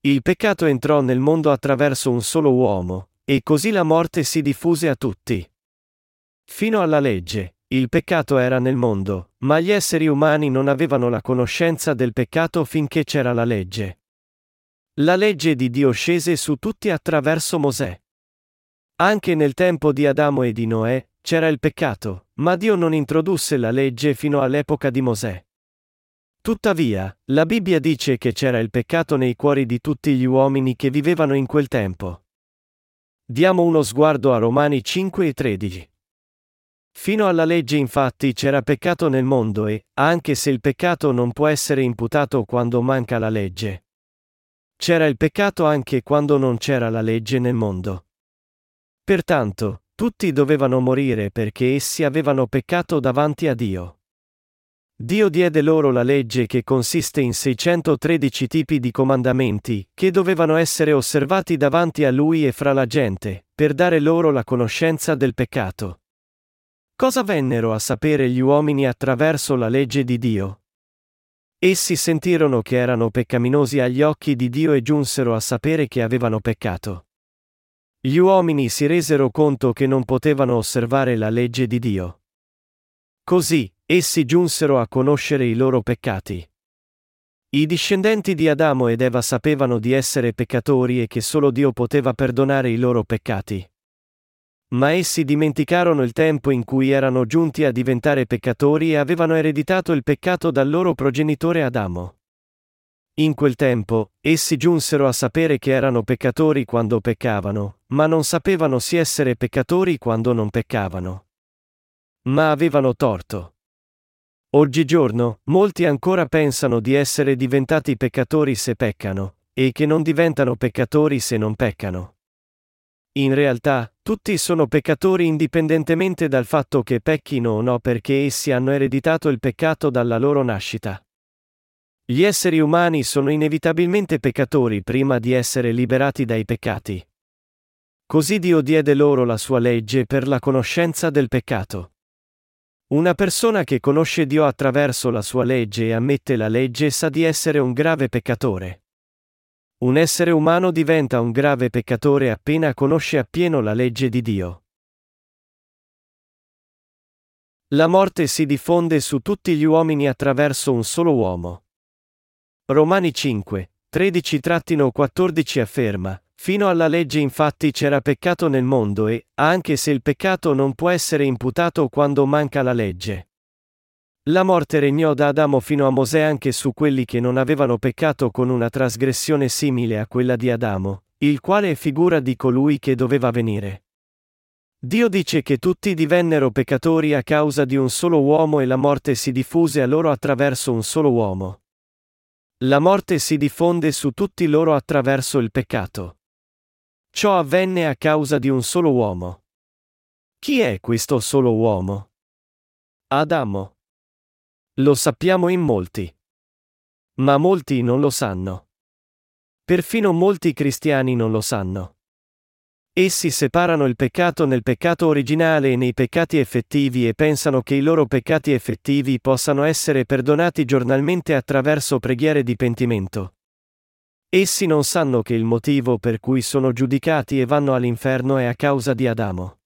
Il peccato entrò nel mondo attraverso un solo uomo, e così la morte si diffuse a tutti. Fino alla legge, il peccato era nel mondo, ma gli esseri umani non avevano la conoscenza del peccato finché c'era la legge. La legge di Dio scese su tutti attraverso Mosè. Anche nel tempo di Adamo e di Noè c'era il peccato, ma Dio non introdusse la legge fino all'epoca di Mosè. Tuttavia, la Bibbia dice che c'era il peccato nei cuori di tutti gli uomini che vivevano in quel tempo. Diamo uno sguardo a Romani 5 e 13. Fino alla legge infatti c'era peccato nel mondo e, anche se il peccato non può essere imputato quando manca la legge. C'era il peccato anche quando non c'era la legge nel mondo. Pertanto, tutti dovevano morire perché essi avevano peccato davanti a Dio. Dio diede loro la legge che consiste in 613 tipi di comandamenti, che dovevano essere osservati davanti a Lui e fra la gente, per dare loro la conoscenza del peccato. Cosa vennero a sapere gli uomini attraverso la legge di Dio? Essi sentirono che erano peccaminosi agli occhi di Dio e giunsero a sapere che avevano peccato. Gli uomini si resero conto che non potevano osservare la legge di Dio. Così, essi giunsero a conoscere i loro peccati. I discendenti di Adamo ed Eva sapevano di essere peccatori e che solo Dio poteva perdonare i loro peccati. Ma essi dimenticarono il tempo in cui erano giunti a diventare peccatori e avevano ereditato il peccato dal loro progenitore Adamo. In quel tempo, essi giunsero a sapere che erano peccatori quando peccavano, ma non sapevano sì essere peccatori quando non peccavano. Ma avevano torto. Oggigiorno, molti ancora pensano di essere diventati peccatori se peccano, e che non diventano peccatori se non peccano. In realtà, tutti sono peccatori indipendentemente dal fatto che pecchino o no perché essi hanno ereditato il peccato dalla loro nascita. Gli esseri umani sono inevitabilmente peccatori prima di essere liberati dai peccati. Così Dio diede loro la sua legge per la conoscenza del peccato. Una persona che conosce Dio attraverso la sua legge e ammette la legge sa di essere un grave peccatore. Un essere umano diventa un grave peccatore appena conosce appieno la legge di Dio. La morte si diffonde su tutti gli uomini attraverso un solo uomo. Romani 5, 13-14 afferma, Fino alla legge infatti c'era peccato nel mondo e, anche se il peccato non può essere imputato quando manca la legge. La morte regnò da Adamo fino a Mosè anche su quelli che non avevano peccato con una trasgressione simile a quella di Adamo, il quale è figura di colui che doveva venire. Dio dice che tutti divennero peccatori a causa di un solo uomo e la morte si diffuse a loro attraverso un solo uomo. La morte si diffonde su tutti loro attraverso il peccato. Ciò avvenne a causa di un solo uomo. Chi è questo solo uomo? Adamo. Lo sappiamo in molti. Ma molti non lo sanno. Perfino molti cristiani non lo sanno. Essi separano il peccato nel peccato originale e nei peccati effettivi e pensano che i loro peccati effettivi possano essere perdonati giornalmente attraverso preghiere di pentimento. Essi non sanno che il motivo per cui sono giudicati e vanno all'inferno è a causa di Adamo.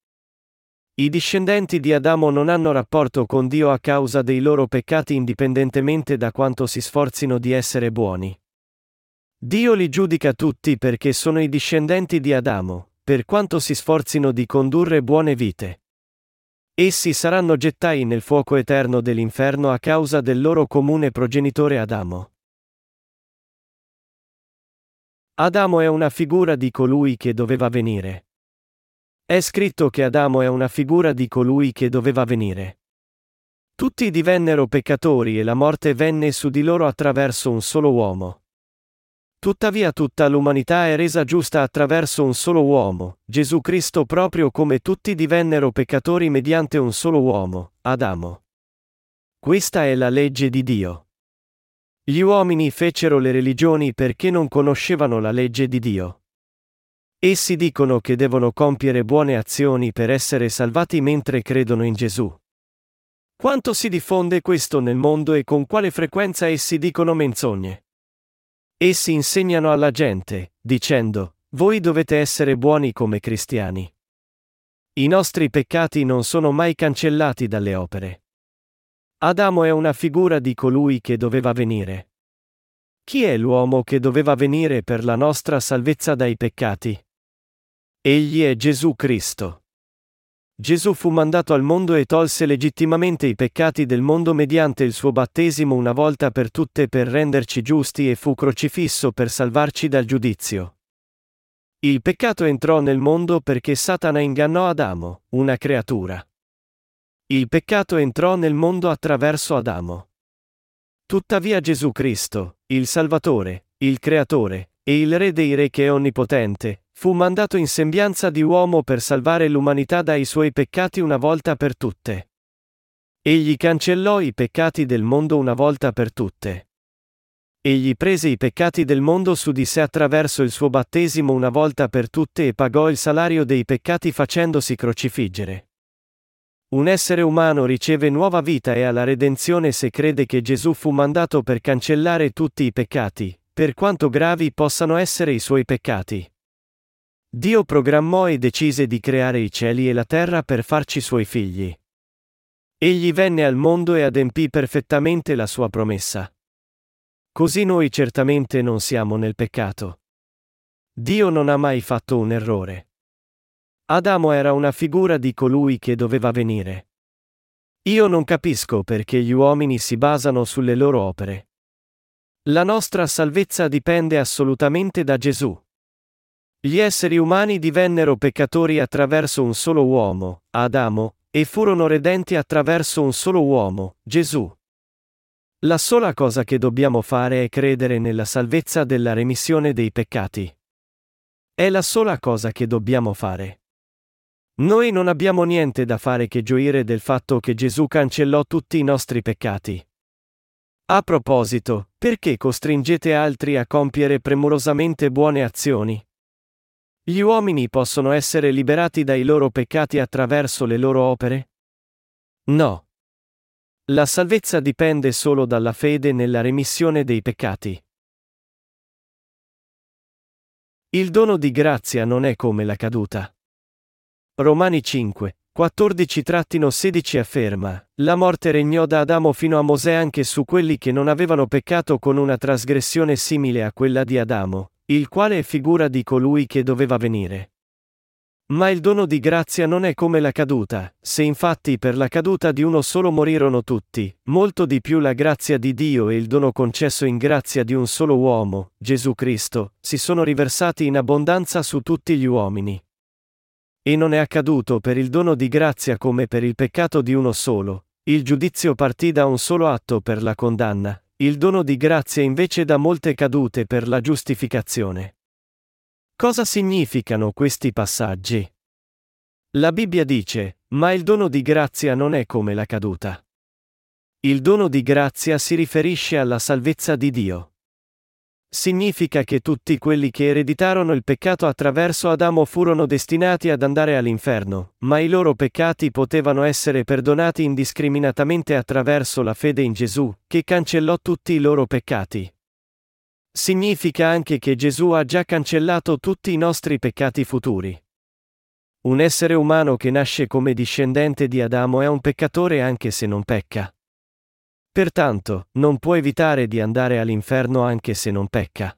I discendenti di Adamo non hanno rapporto con Dio a causa dei loro peccati indipendentemente da quanto si sforzino di essere buoni. Dio li giudica tutti perché sono i discendenti di Adamo, per quanto si sforzino di condurre buone vite. Essi saranno gettai nel fuoco eterno dell'inferno a causa del loro comune progenitore Adamo. Adamo è una figura di colui che doveva venire. È scritto che Adamo è una figura di colui che doveva venire. Tutti divennero peccatori e la morte venne su di loro attraverso un solo uomo. Tuttavia tutta l'umanità è resa giusta attraverso un solo uomo, Gesù Cristo proprio come tutti divennero peccatori mediante un solo uomo, Adamo. Questa è la legge di Dio. Gli uomini fecero le religioni perché non conoscevano la legge di Dio. Essi dicono che devono compiere buone azioni per essere salvati mentre credono in Gesù. Quanto si diffonde questo nel mondo e con quale frequenza essi dicono menzogne? Essi insegnano alla gente, dicendo, voi dovete essere buoni come cristiani. I nostri peccati non sono mai cancellati dalle opere. Adamo è una figura di colui che doveva venire. Chi è l'uomo che doveva venire per la nostra salvezza dai peccati? Egli è Gesù Cristo. Gesù fu mandato al mondo e tolse legittimamente i peccati del mondo mediante il suo battesimo una volta per tutte per renderci giusti e fu crocifisso per salvarci dal giudizio. Il peccato entrò nel mondo perché Satana ingannò Adamo, una creatura. Il peccato entrò nel mondo attraverso Adamo. Tuttavia Gesù Cristo, il Salvatore, il Creatore, e il Re dei Re che è onnipotente, fu mandato in sembianza di uomo per salvare l'umanità dai suoi peccati una volta per tutte. Egli cancellò i peccati del mondo una volta per tutte. Egli prese i peccati del mondo su di sé attraverso il suo battesimo una volta per tutte e pagò il salario dei peccati facendosi crocifiggere. Un essere umano riceve nuova vita e ha la redenzione se crede che Gesù fu mandato per cancellare tutti i peccati, per quanto gravi possano essere i suoi peccati. Dio programmò e decise di creare i cieli e la terra per farci suoi figli. Egli venne al mondo e adempì perfettamente la sua promessa. così noi certamente non siamo nel peccato. Dio non ha mai fatto un errore. Adamo era una figura di colui che doveva venire. Io non capisco perché gli uomini si basano sulle loro opere. La nostra salvezza dipende assolutamente da Gesù. Gli esseri umani divennero peccatori attraverso un solo uomo, Adamo, e furono redenti attraverso un solo uomo, Gesù. La sola cosa che dobbiamo fare è credere nella salvezza della remissione dei peccati. È la sola cosa che dobbiamo fare. Noi non abbiamo niente da fare che gioire del fatto che Gesù cancellò tutti i nostri peccati. A proposito, perché costringete altri a compiere premurosamente buone azioni? Gli uomini possono essere liberati dai loro peccati attraverso le loro opere? No. La salvezza dipende solo dalla fede nella remissione dei peccati. Il dono di grazia non è come la caduta. Romani 5, 14-16 afferma, la morte regnò da Adamo fino a Mosè anche su quelli che non avevano peccato con una trasgressione simile a quella di Adamo, il quale è figura di colui che doveva venire. Ma il dono di grazia non è come la caduta, se infatti per la caduta di uno solo morirono tutti, molto di più la grazia di Dio e il dono concesso in grazia di un solo uomo, Gesù Cristo, si sono riversati in abbondanza su tutti gli uomini. E non è accaduto per il dono di grazia come per il peccato di uno solo, il giudizio partì da un solo atto per la condanna, il dono di grazia invece dà molte cadute per la giustificazione. Cosa significano questi passaggi? La Bibbia dice, ma il dono di grazia non è come la caduta. Il dono di grazia si riferisce alla salvezza di Dio. Significa che tutti quelli che ereditarono il peccato attraverso Adamo furono destinati ad andare all'inferno, ma i loro peccati potevano essere perdonati indiscriminatamente attraverso la fede in Gesù, che cancellò tutti i loro peccati. Significa anche che Gesù ha già cancellato tutti i nostri peccati futuri. Un essere umano che nasce come discendente di Adamo è un peccatore anche se non pecca. Pertanto, non può evitare di andare all'inferno anche se non pecca.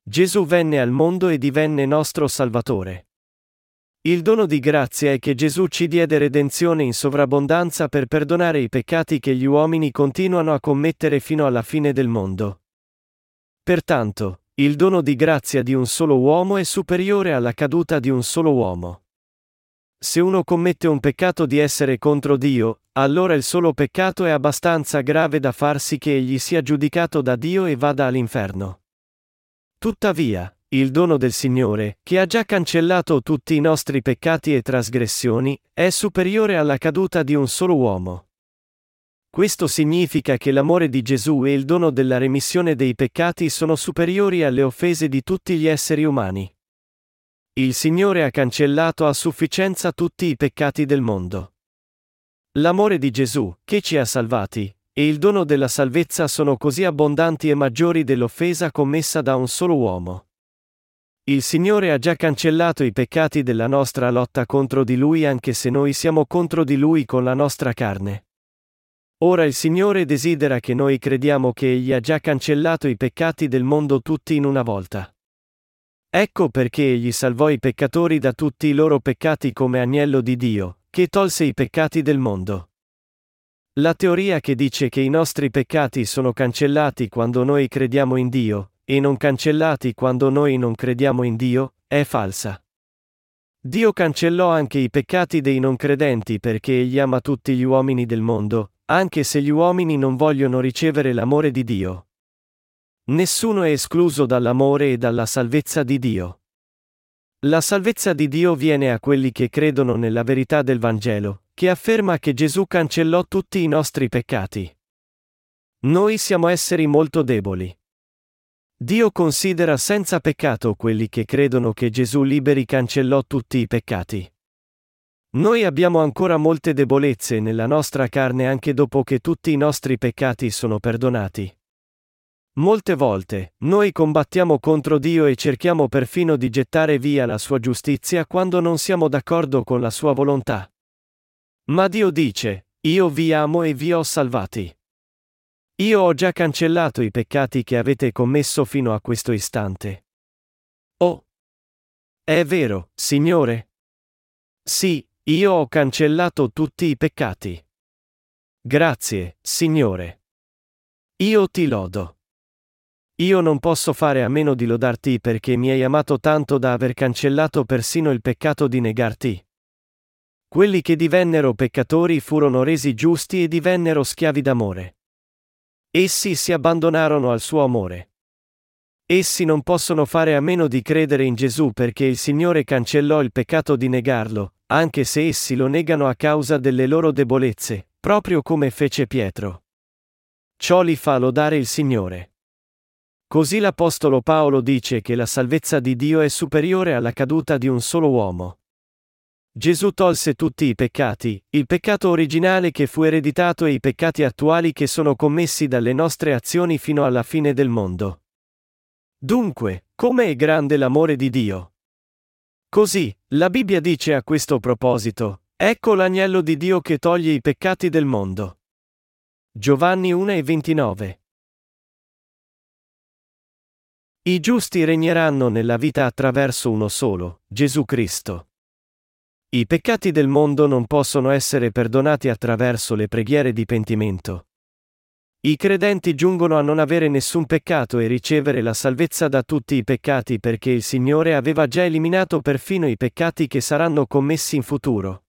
Gesù venne al mondo e divenne nostro Salvatore. Il dono di grazia è che Gesù ci diede redenzione in sovrabbondanza per perdonare i peccati che gli uomini continuano a commettere fino alla fine del mondo. Pertanto, il dono di grazia di un solo uomo è superiore alla caduta di un solo uomo. Se uno commette un peccato di essere contro Dio, allora il solo peccato è abbastanza grave da far sì che egli sia giudicato da Dio e vada all'inferno. Tuttavia, il dono del Signore, che ha già cancellato tutti i nostri peccati e trasgressioni, è superiore alla caduta di un solo uomo. Questo significa che l'amore di Gesù e il dono della remissione dei peccati sono superiori alle offese di tutti gli esseri umani. Il Signore ha cancellato a sufficienza tutti i peccati del mondo. L'amore di Gesù, che ci ha salvati, e il dono della salvezza sono così abbondanti e maggiori dell'offesa commessa da un solo uomo. Il Signore ha già cancellato i peccati della nostra lotta contro di Lui anche se noi siamo contro di Lui con la nostra carne. Ora il Signore desidera che noi crediamo che Egli ha già cancellato i peccati del mondo tutti in una volta. Ecco perché egli salvò i peccatori da tutti i loro peccati come agnello di Dio, che tolse i peccati del mondo. La teoria che dice che i nostri peccati sono cancellati quando noi crediamo in Dio, e non cancellati quando noi non crediamo in Dio, è falsa. Dio cancellò anche i peccati dei non credenti perché egli ama tutti gli uomini del mondo, anche se gli uomini non vogliono ricevere l'amore di Dio. Nessuno è escluso dall'amore e dalla salvezza di Dio. La salvezza di Dio viene a quelli che credono nella verità del Vangelo, che afferma che Gesù cancellò tutti i nostri peccati. Noi siamo esseri molto deboli. Dio considera senza peccato quelli che credono che Gesù liberi cancellò tutti i peccati. Noi abbiamo ancora molte debolezze nella nostra carne anche dopo che tutti i nostri peccati sono perdonati. Molte volte, noi combattiamo contro Dio e cerchiamo perfino di gettare via la sua giustizia quando non siamo d'accordo con la sua volontà. Ma Dio dice, io vi amo e vi ho salvati. Io ho già cancellato i peccati che avete commesso fino a questo istante. Oh! È vero, Signore? Sì, io ho cancellato tutti i peccati. Grazie, Signore. Io ti lodo. Io non posso fare a meno di lodarti perché mi hai amato tanto da aver cancellato persino il peccato di negarti. Quelli che divennero peccatori furono resi giusti e divennero schiavi d'amore. Essi si abbandonarono al suo amore. Essi non possono fare a meno di credere in Gesù perché il Signore cancellò il peccato di negarlo, anche se essi lo negano a causa delle loro debolezze, proprio come fece Pietro. Ciò li fa lodare il Signore. Così l'Apostolo Paolo dice che la salvezza di Dio è superiore alla caduta di un solo uomo. Gesù tolse tutti i peccati, il peccato originale che fu ereditato e i peccati attuali che sono commessi dalle nostre azioni fino alla fine del mondo. Dunque, come è grande l'amore di Dio? Così, la Bibbia dice a questo proposito, ecco l'agnello di Dio che toglie i peccati del mondo. Giovanni 1 e 29 i giusti regneranno nella vita attraverso uno solo, Gesù Cristo. I peccati del mondo non possono essere perdonati attraverso le preghiere di pentimento. I credenti giungono a non avere nessun peccato e ricevere la salvezza da tutti i peccati perché il Signore aveva già eliminato perfino i peccati che saranno commessi in futuro.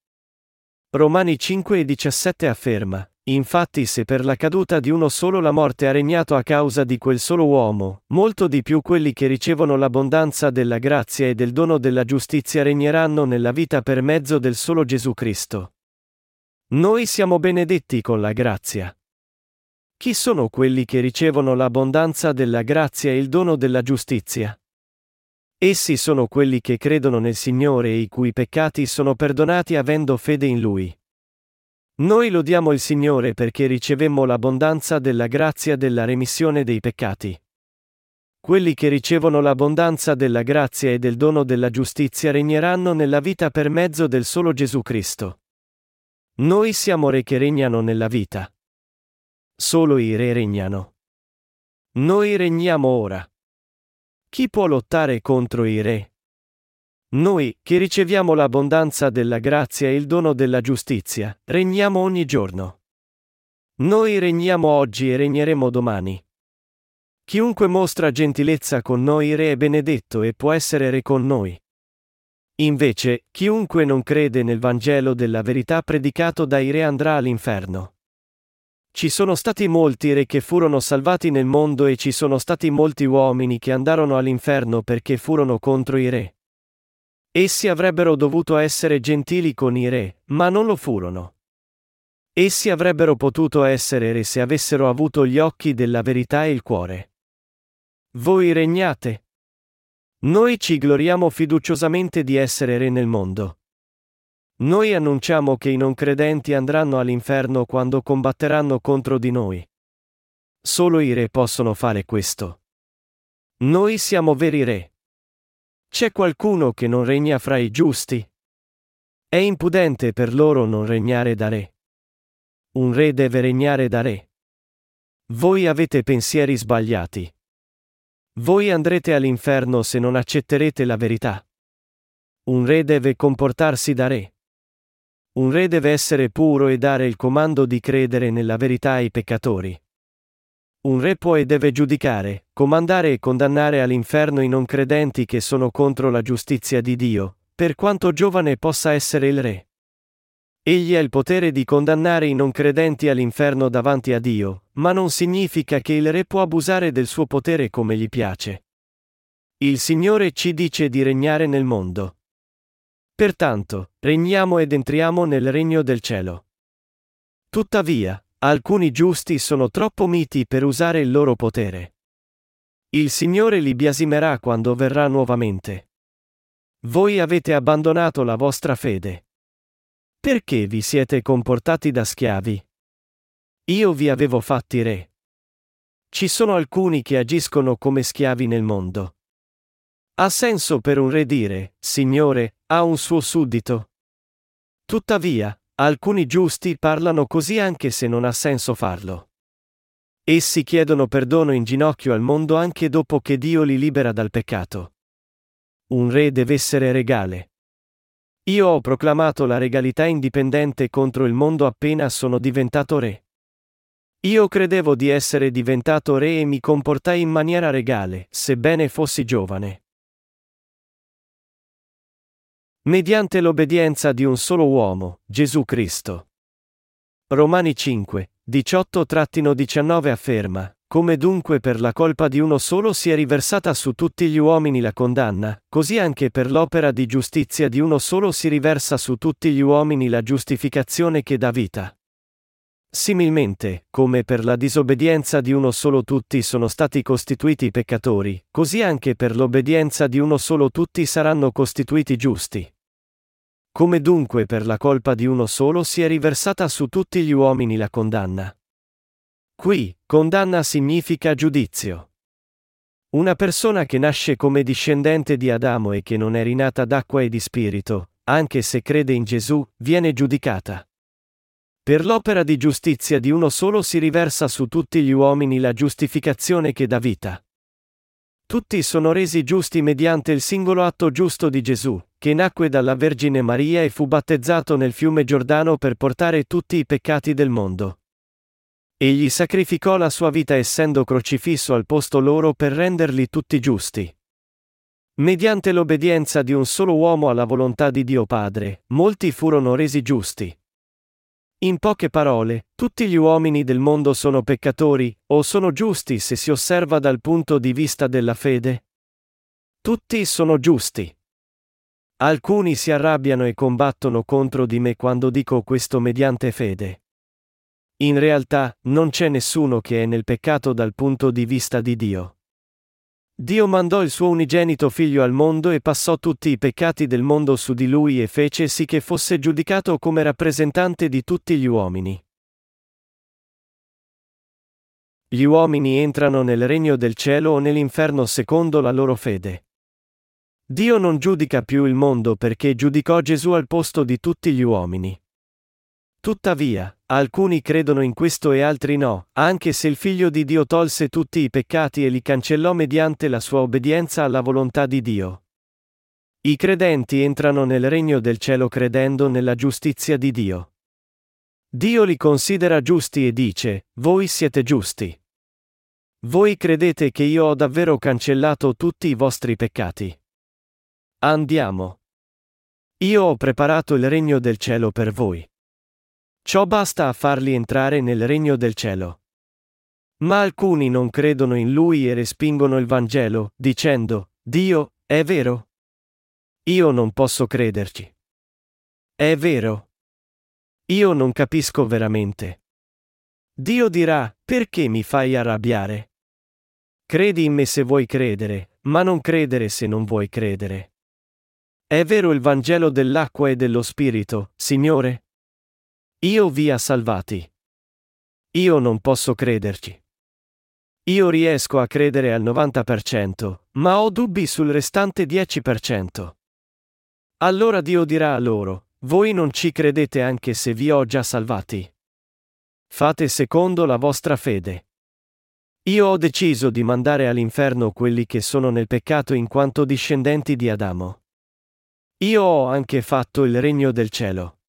Romani 5 e 17 afferma, Infatti se per la caduta di uno solo la morte ha regnato a causa di quel solo uomo, molto di più quelli che ricevono l'abbondanza della grazia e del dono della giustizia regneranno nella vita per mezzo del solo Gesù Cristo. Noi siamo benedetti con la grazia. Chi sono quelli che ricevono l'abbondanza della grazia e il dono della giustizia? Essi sono quelli che credono nel Signore e i cui peccati sono perdonati avendo fede in Lui. Noi lodiamo il Signore perché ricevemmo l'abbondanza della grazia della remissione dei peccati. Quelli che ricevono l'abbondanza della grazia e del dono della giustizia regneranno nella vita per mezzo del solo Gesù Cristo. Noi siamo re che regnano nella vita. Solo i re regnano. Noi regniamo ora. Chi può lottare contro i re? Noi, che riceviamo l'abbondanza della grazia e il dono della giustizia, regniamo ogni giorno. Noi regniamo oggi e regneremo domani. Chiunque mostra gentilezza con noi re è benedetto e può essere re con noi. Invece, chiunque non crede nel Vangelo della verità predicato dai re andrà all'inferno. Ci sono stati molti re che furono salvati nel mondo e ci sono stati molti uomini che andarono all'inferno perché furono contro i re. Essi avrebbero dovuto essere gentili con i re, ma non lo furono. Essi avrebbero potuto essere re se avessero avuto gli occhi della verità e il cuore. Voi regnate. Noi ci gloriamo fiduciosamente di essere re nel mondo. Noi annunciamo che i non credenti andranno all'inferno quando combatteranno contro di noi. Solo i re possono fare questo. Noi siamo veri re. C'è qualcuno che non regna fra i giusti? È impudente per loro non regnare da re. Un re deve regnare da re. Voi avete pensieri sbagliati. Voi andrete all'inferno se non accetterete la verità. Un re deve comportarsi da re. Un re deve essere puro e dare il comando di credere nella verità ai peccatori. Un re può e deve giudicare, comandare e condannare all'inferno i non credenti che sono contro la giustizia di Dio, per quanto giovane possa essere il re. Egli ha il potere di condannare i non credenti all'inferno davanti a Dio, ma non significa che il re può abusare del suo potere come gli piace. Il Signore ci dice di regnare nel mondo. Pertanto, regniamo ed entriamo nel regno del cielo. Tuttavia, Alcuni giusti sono troppo miti per usare il loro potere. Il Signore li biasimerà quando verrà nuovamente. Voi avete abbandonato la vostra fede. Perché vi siete comportati da schiavi? Io vi avevo fatti re. Ci sono alcuni che agiscono come schiavi nel mondo. Ha senso per un re dire, Signore, ha un suo suddito? Tuttavia, Alcuni giusti parlano così anche se non ha senso farlo. Essi chiedono perdono in ginocchio al mondo anche dopo che Dio li libera dal peccato. Un re deve essere regale. Io ho proclamato la regalità indipendente contro il mondo appena sono diventato re. Io credevo di essere diventato re e mi comportai in maniera regale, sebbene fossi giovane. Mediante l'obbedienza di un solo uomo, Gesù Cristo. Romani 5, 18-19 afferma, come dunque per la colpa di uno solo si è riversata su tutti gli uomini la condanna, così anche per l'opera di giustizia di uno solo si riversa su tutti gli uomini la giustificazione che dà vita. Similmente, come per la disobbedienza di uno solo tutti sono stati costituiti peccatori, così anche per l'obbedienza di uno solo tutti saranno costituiti giusti. Come dunque per la colpa di uno solo si è riversata su tutti gli uomini la condanna. Qui, condanna significa giudizio. Una persona che nasce come discendente di Adamo e che non è rinata d'acqua e di spirito, anche se crede in Gesù, viene giudicata. Per l'opera di giustizia di uno solo si riversa su tutti gli uomini la giustificazione che dà vita. Tutti sono resi giusti mediante il singolo atto giusto di Gesù, che nacque dalla Vergine Maria e fu battezzato nel fiume Giordano per portare tutti i peccati del mondo. Egli sacrificò la sua vita essendo crocifisso al posto loro per renderli tutti giusti. Mediante l'obbedienza di un solo uomo alla volontà di Dio Padre, molti furono resi giusti. In poche parole, tutti gli uomini del mondo sono peccatori, o sono giusti se si osserva dal punto di vista della fede? Tutti sono giusti. Alcuni si arrabbiano e combattono contro di me quando dico questo mediante fede. In realtà, non c'è nessuno che è nel peccato dal punto di vista di Dio. Dio mandò il suo unigenito figlio al mondo e passò tutti i peccati del mondo su di lui e fece sì che fosse giudicato come rappresentante di tutti gli uomini. Gli uomini entrano nel regno del cielo o nell'inferno secondo la loro fede. Dio non giudica più il mondo perché giudicò Gesù al posto di tutti gli uomini. Tuttavia, alcuni credono in questo e altri no, anche se il Figlio di Dio tolse tutti i peccati e li cancellò mediante la sua obbedienza alla volontà di Dio. I credenti entrano nel regno del cielo credendo nella giustizia di Dio. Dio li considera giusti e dice, voi siete giusti. Voi credete che io ho davvero cancellato tutti i vostri peccati. Andiamo. Io ho preparato il regno del cielo per voi. Ciò basta a farli entrare nel regno del cielo. Ma alcuni non credono in lui e respingono il Vangelo, dicendo, Dio, è vero? Io non posso crederci. È vero. Io non capisco veramente. Dio dirà, perché mi fai arrabbiare? Credi in me se vuoi credere, ma non credere se non vuoi credere. È vero il Vangelo dell'acqua e dello Spirito, Signore? Io vi ha salvati. Io non posso crederci. Io riesco a credere al 90%, ma ho dubbi sul restante 10%. Allora Dio dirà a loro, voi non ci credete anche se vi ho già salvati. Fate secondo la vostra fede. Io ho deciso di mandare all'inferno quelli che sono nel peccato in quanto discendenti di Adamo. Io ho anche fatto il regno del cielo.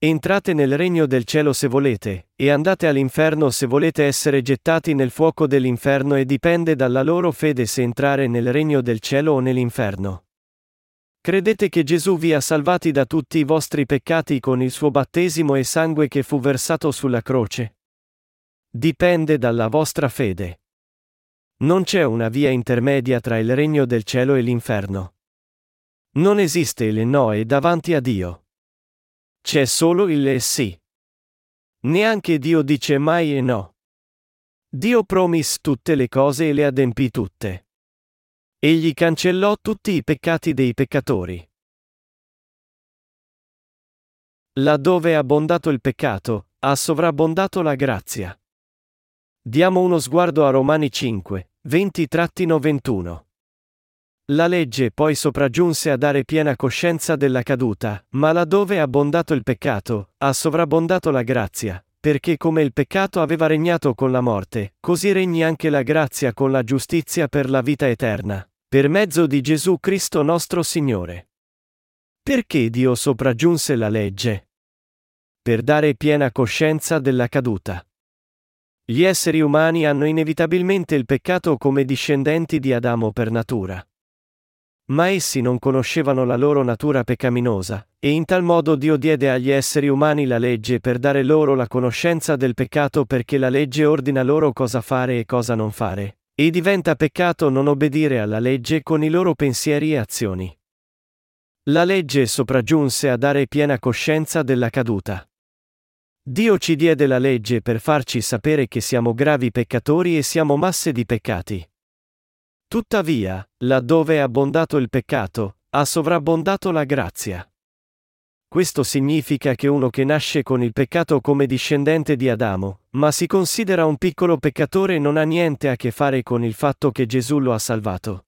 Entrate nel regno del cielo se volete, e andate all'inferno se volete essere gettati nel fuoco dell'inferno e dipende dalla loro fede se entrare nel regno del cielo o nell'inferno. Credete che Gesù vi ha salvati da tutti i vostri peccati con il suo battesimo e sangue che fu versato sulla croce? Dipende dalla vostra fede. Non c'è una via intermedia tra il regno del cielo e l'inferno. Non esiste il no davanti a Dio. C'è solo il sì. Neanche Dio dice mai e no. Dio promise tutte le cose e le adempì tutte. Egli cancellò tutti i peccati dei peccatori. Laddove è abbondato il peccato, ha sovrabbondato la grazia. Diamo uno sguardo a Romani 5, 20-21. La legge poi sopraggiunse a dare piena coscienza della caduta, ma laddove è abbondato il peccato, ha sovrabbondato la grazia, perché come il peccato aveva regnato con la morte, così regni anche la grazia con la giustizia per la vita eterna, per mezzo di Gesù Cristo nostro Signore. Perché Dio sopraggiunse la legge? Per dare piena coscienza della caduta. Gli esseri umani hanno inevitabilmente il peccato come discendenti di Adamo per natura. Ma essi non conoscevano la loro natura peccaminosa, e in tal modo Dio diede agli esseri umani la legge per dare loro la conoscenza del peccato perché la legge ordina loro cosa fare e cosa non fare, e diventa peccato non obbedire alla legge con i loro pensieri e azioni. La legge sopraggiunse a dare piena coscienza della caduta. Dio ci diede la legge per farci sapere che siamo gravi peccatori e siamo masse di peccati. Tuttavia, laddove è abbondato il peccato, ha sovrabbondato la grazia. Questo significa che uno che nasce con il peccato come discendente di Adamo, ma si considera un piccolo peccatore non ha niente a che fare con il fatto che Gesù lo ha salvato.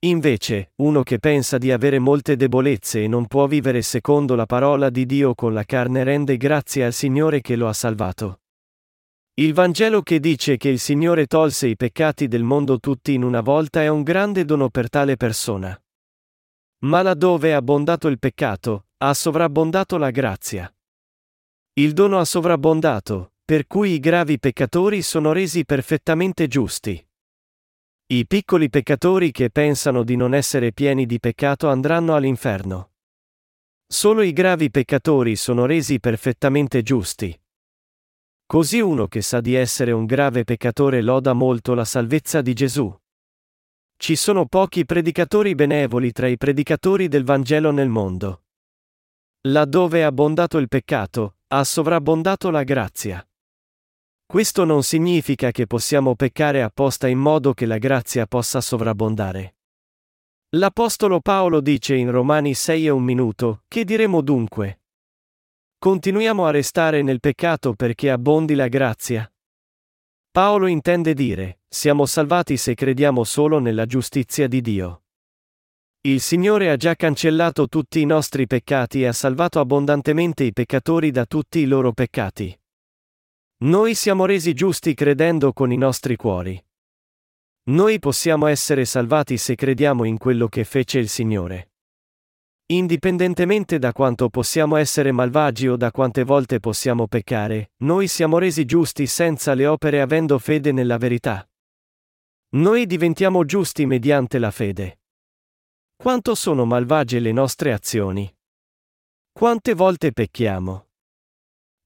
Invece, uno che pensa di avere molte debolezze e non può vivere secondo la parola di Dio con la carne rende grazie al Signore che lo ha salvato. Il Vangelo che dice che il Signore tolse i peccati del mondo tutti in una volta è un grande dono per tale persona. Ma laddove è abbondato il peccato, ha sovrabbondato la grazia. Il dono ha sovrabbondato, per cui i gravi peccatori sono resi perfettamente giusti. I piccoli peccatori che pensano di non essere pieni di peccato andranno all'inferno. Solo i gravi peccatori sono resi perfettamente giusti. Così uno che sa di essere un grave peccatore loda molto la salvezza di Gesù. Ci sono pochi predicatori benevoli tra i predicatori del Vangelo nel mondo. Laddove è abbondato il peccato, ha sovrabbondato la grazia. Questo non significa che possiamo peccare apposta in modo che la grazia possa sovrabbondare. L'Apostolo Paolo dice in Romani 6 e un minuto, che diremo dunque? Continuiamo a restare nel peccato perché abbondi la grazia? Paolo intende dire, siamo salvati se crediamo solo nella giustizia di Dio. Il Signore ha già cancellato tutti i nostri peccati e ha salvato abbondantemente i peccatori da tutti i loro peccati. Noi siamo resi giusti credendo con i nostri cuori. Noi possiamo essere salvati se crediamo in quello che fece il Signore. Indipendentemente da quanto possiamo essere malvagi o da quante volte possiamo peccare, noi siamo resi giusti senza le opere avendo fede nella verità. Noi diventiamo giusti mediante la fede. Quanto sono malvagie le nostre azioni? Quante volte pecchiamo?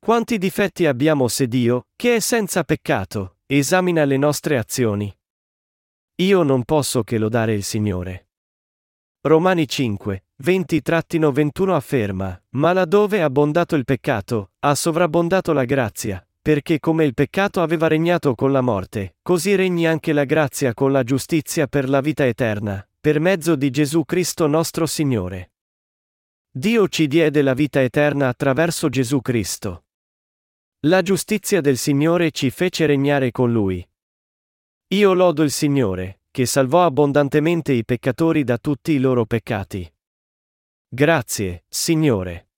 Quanti difetti abbiamo se Dio, che è senza peccato, esamina le nostre azioni? Io non posso che lodare il Signore. Romani 5, 20-21 afferma, ma laddove è abbondato il peccato, ha sovrabbondato la grazia, perché come il peccato aveva regnato con la morte, così regni anche la grazia con la giustizia per la vita eterna, per mezzo di Gesù Cristo nostro Signore. Dio ci diede la vita eterna attraverso Gesù Cristo. La giustizia del Signore ci fece regnare con Lui. Io lodo il Signore, che salvò abbondantemente i peccatori da tutti i loro peccati. Grazie, Signore.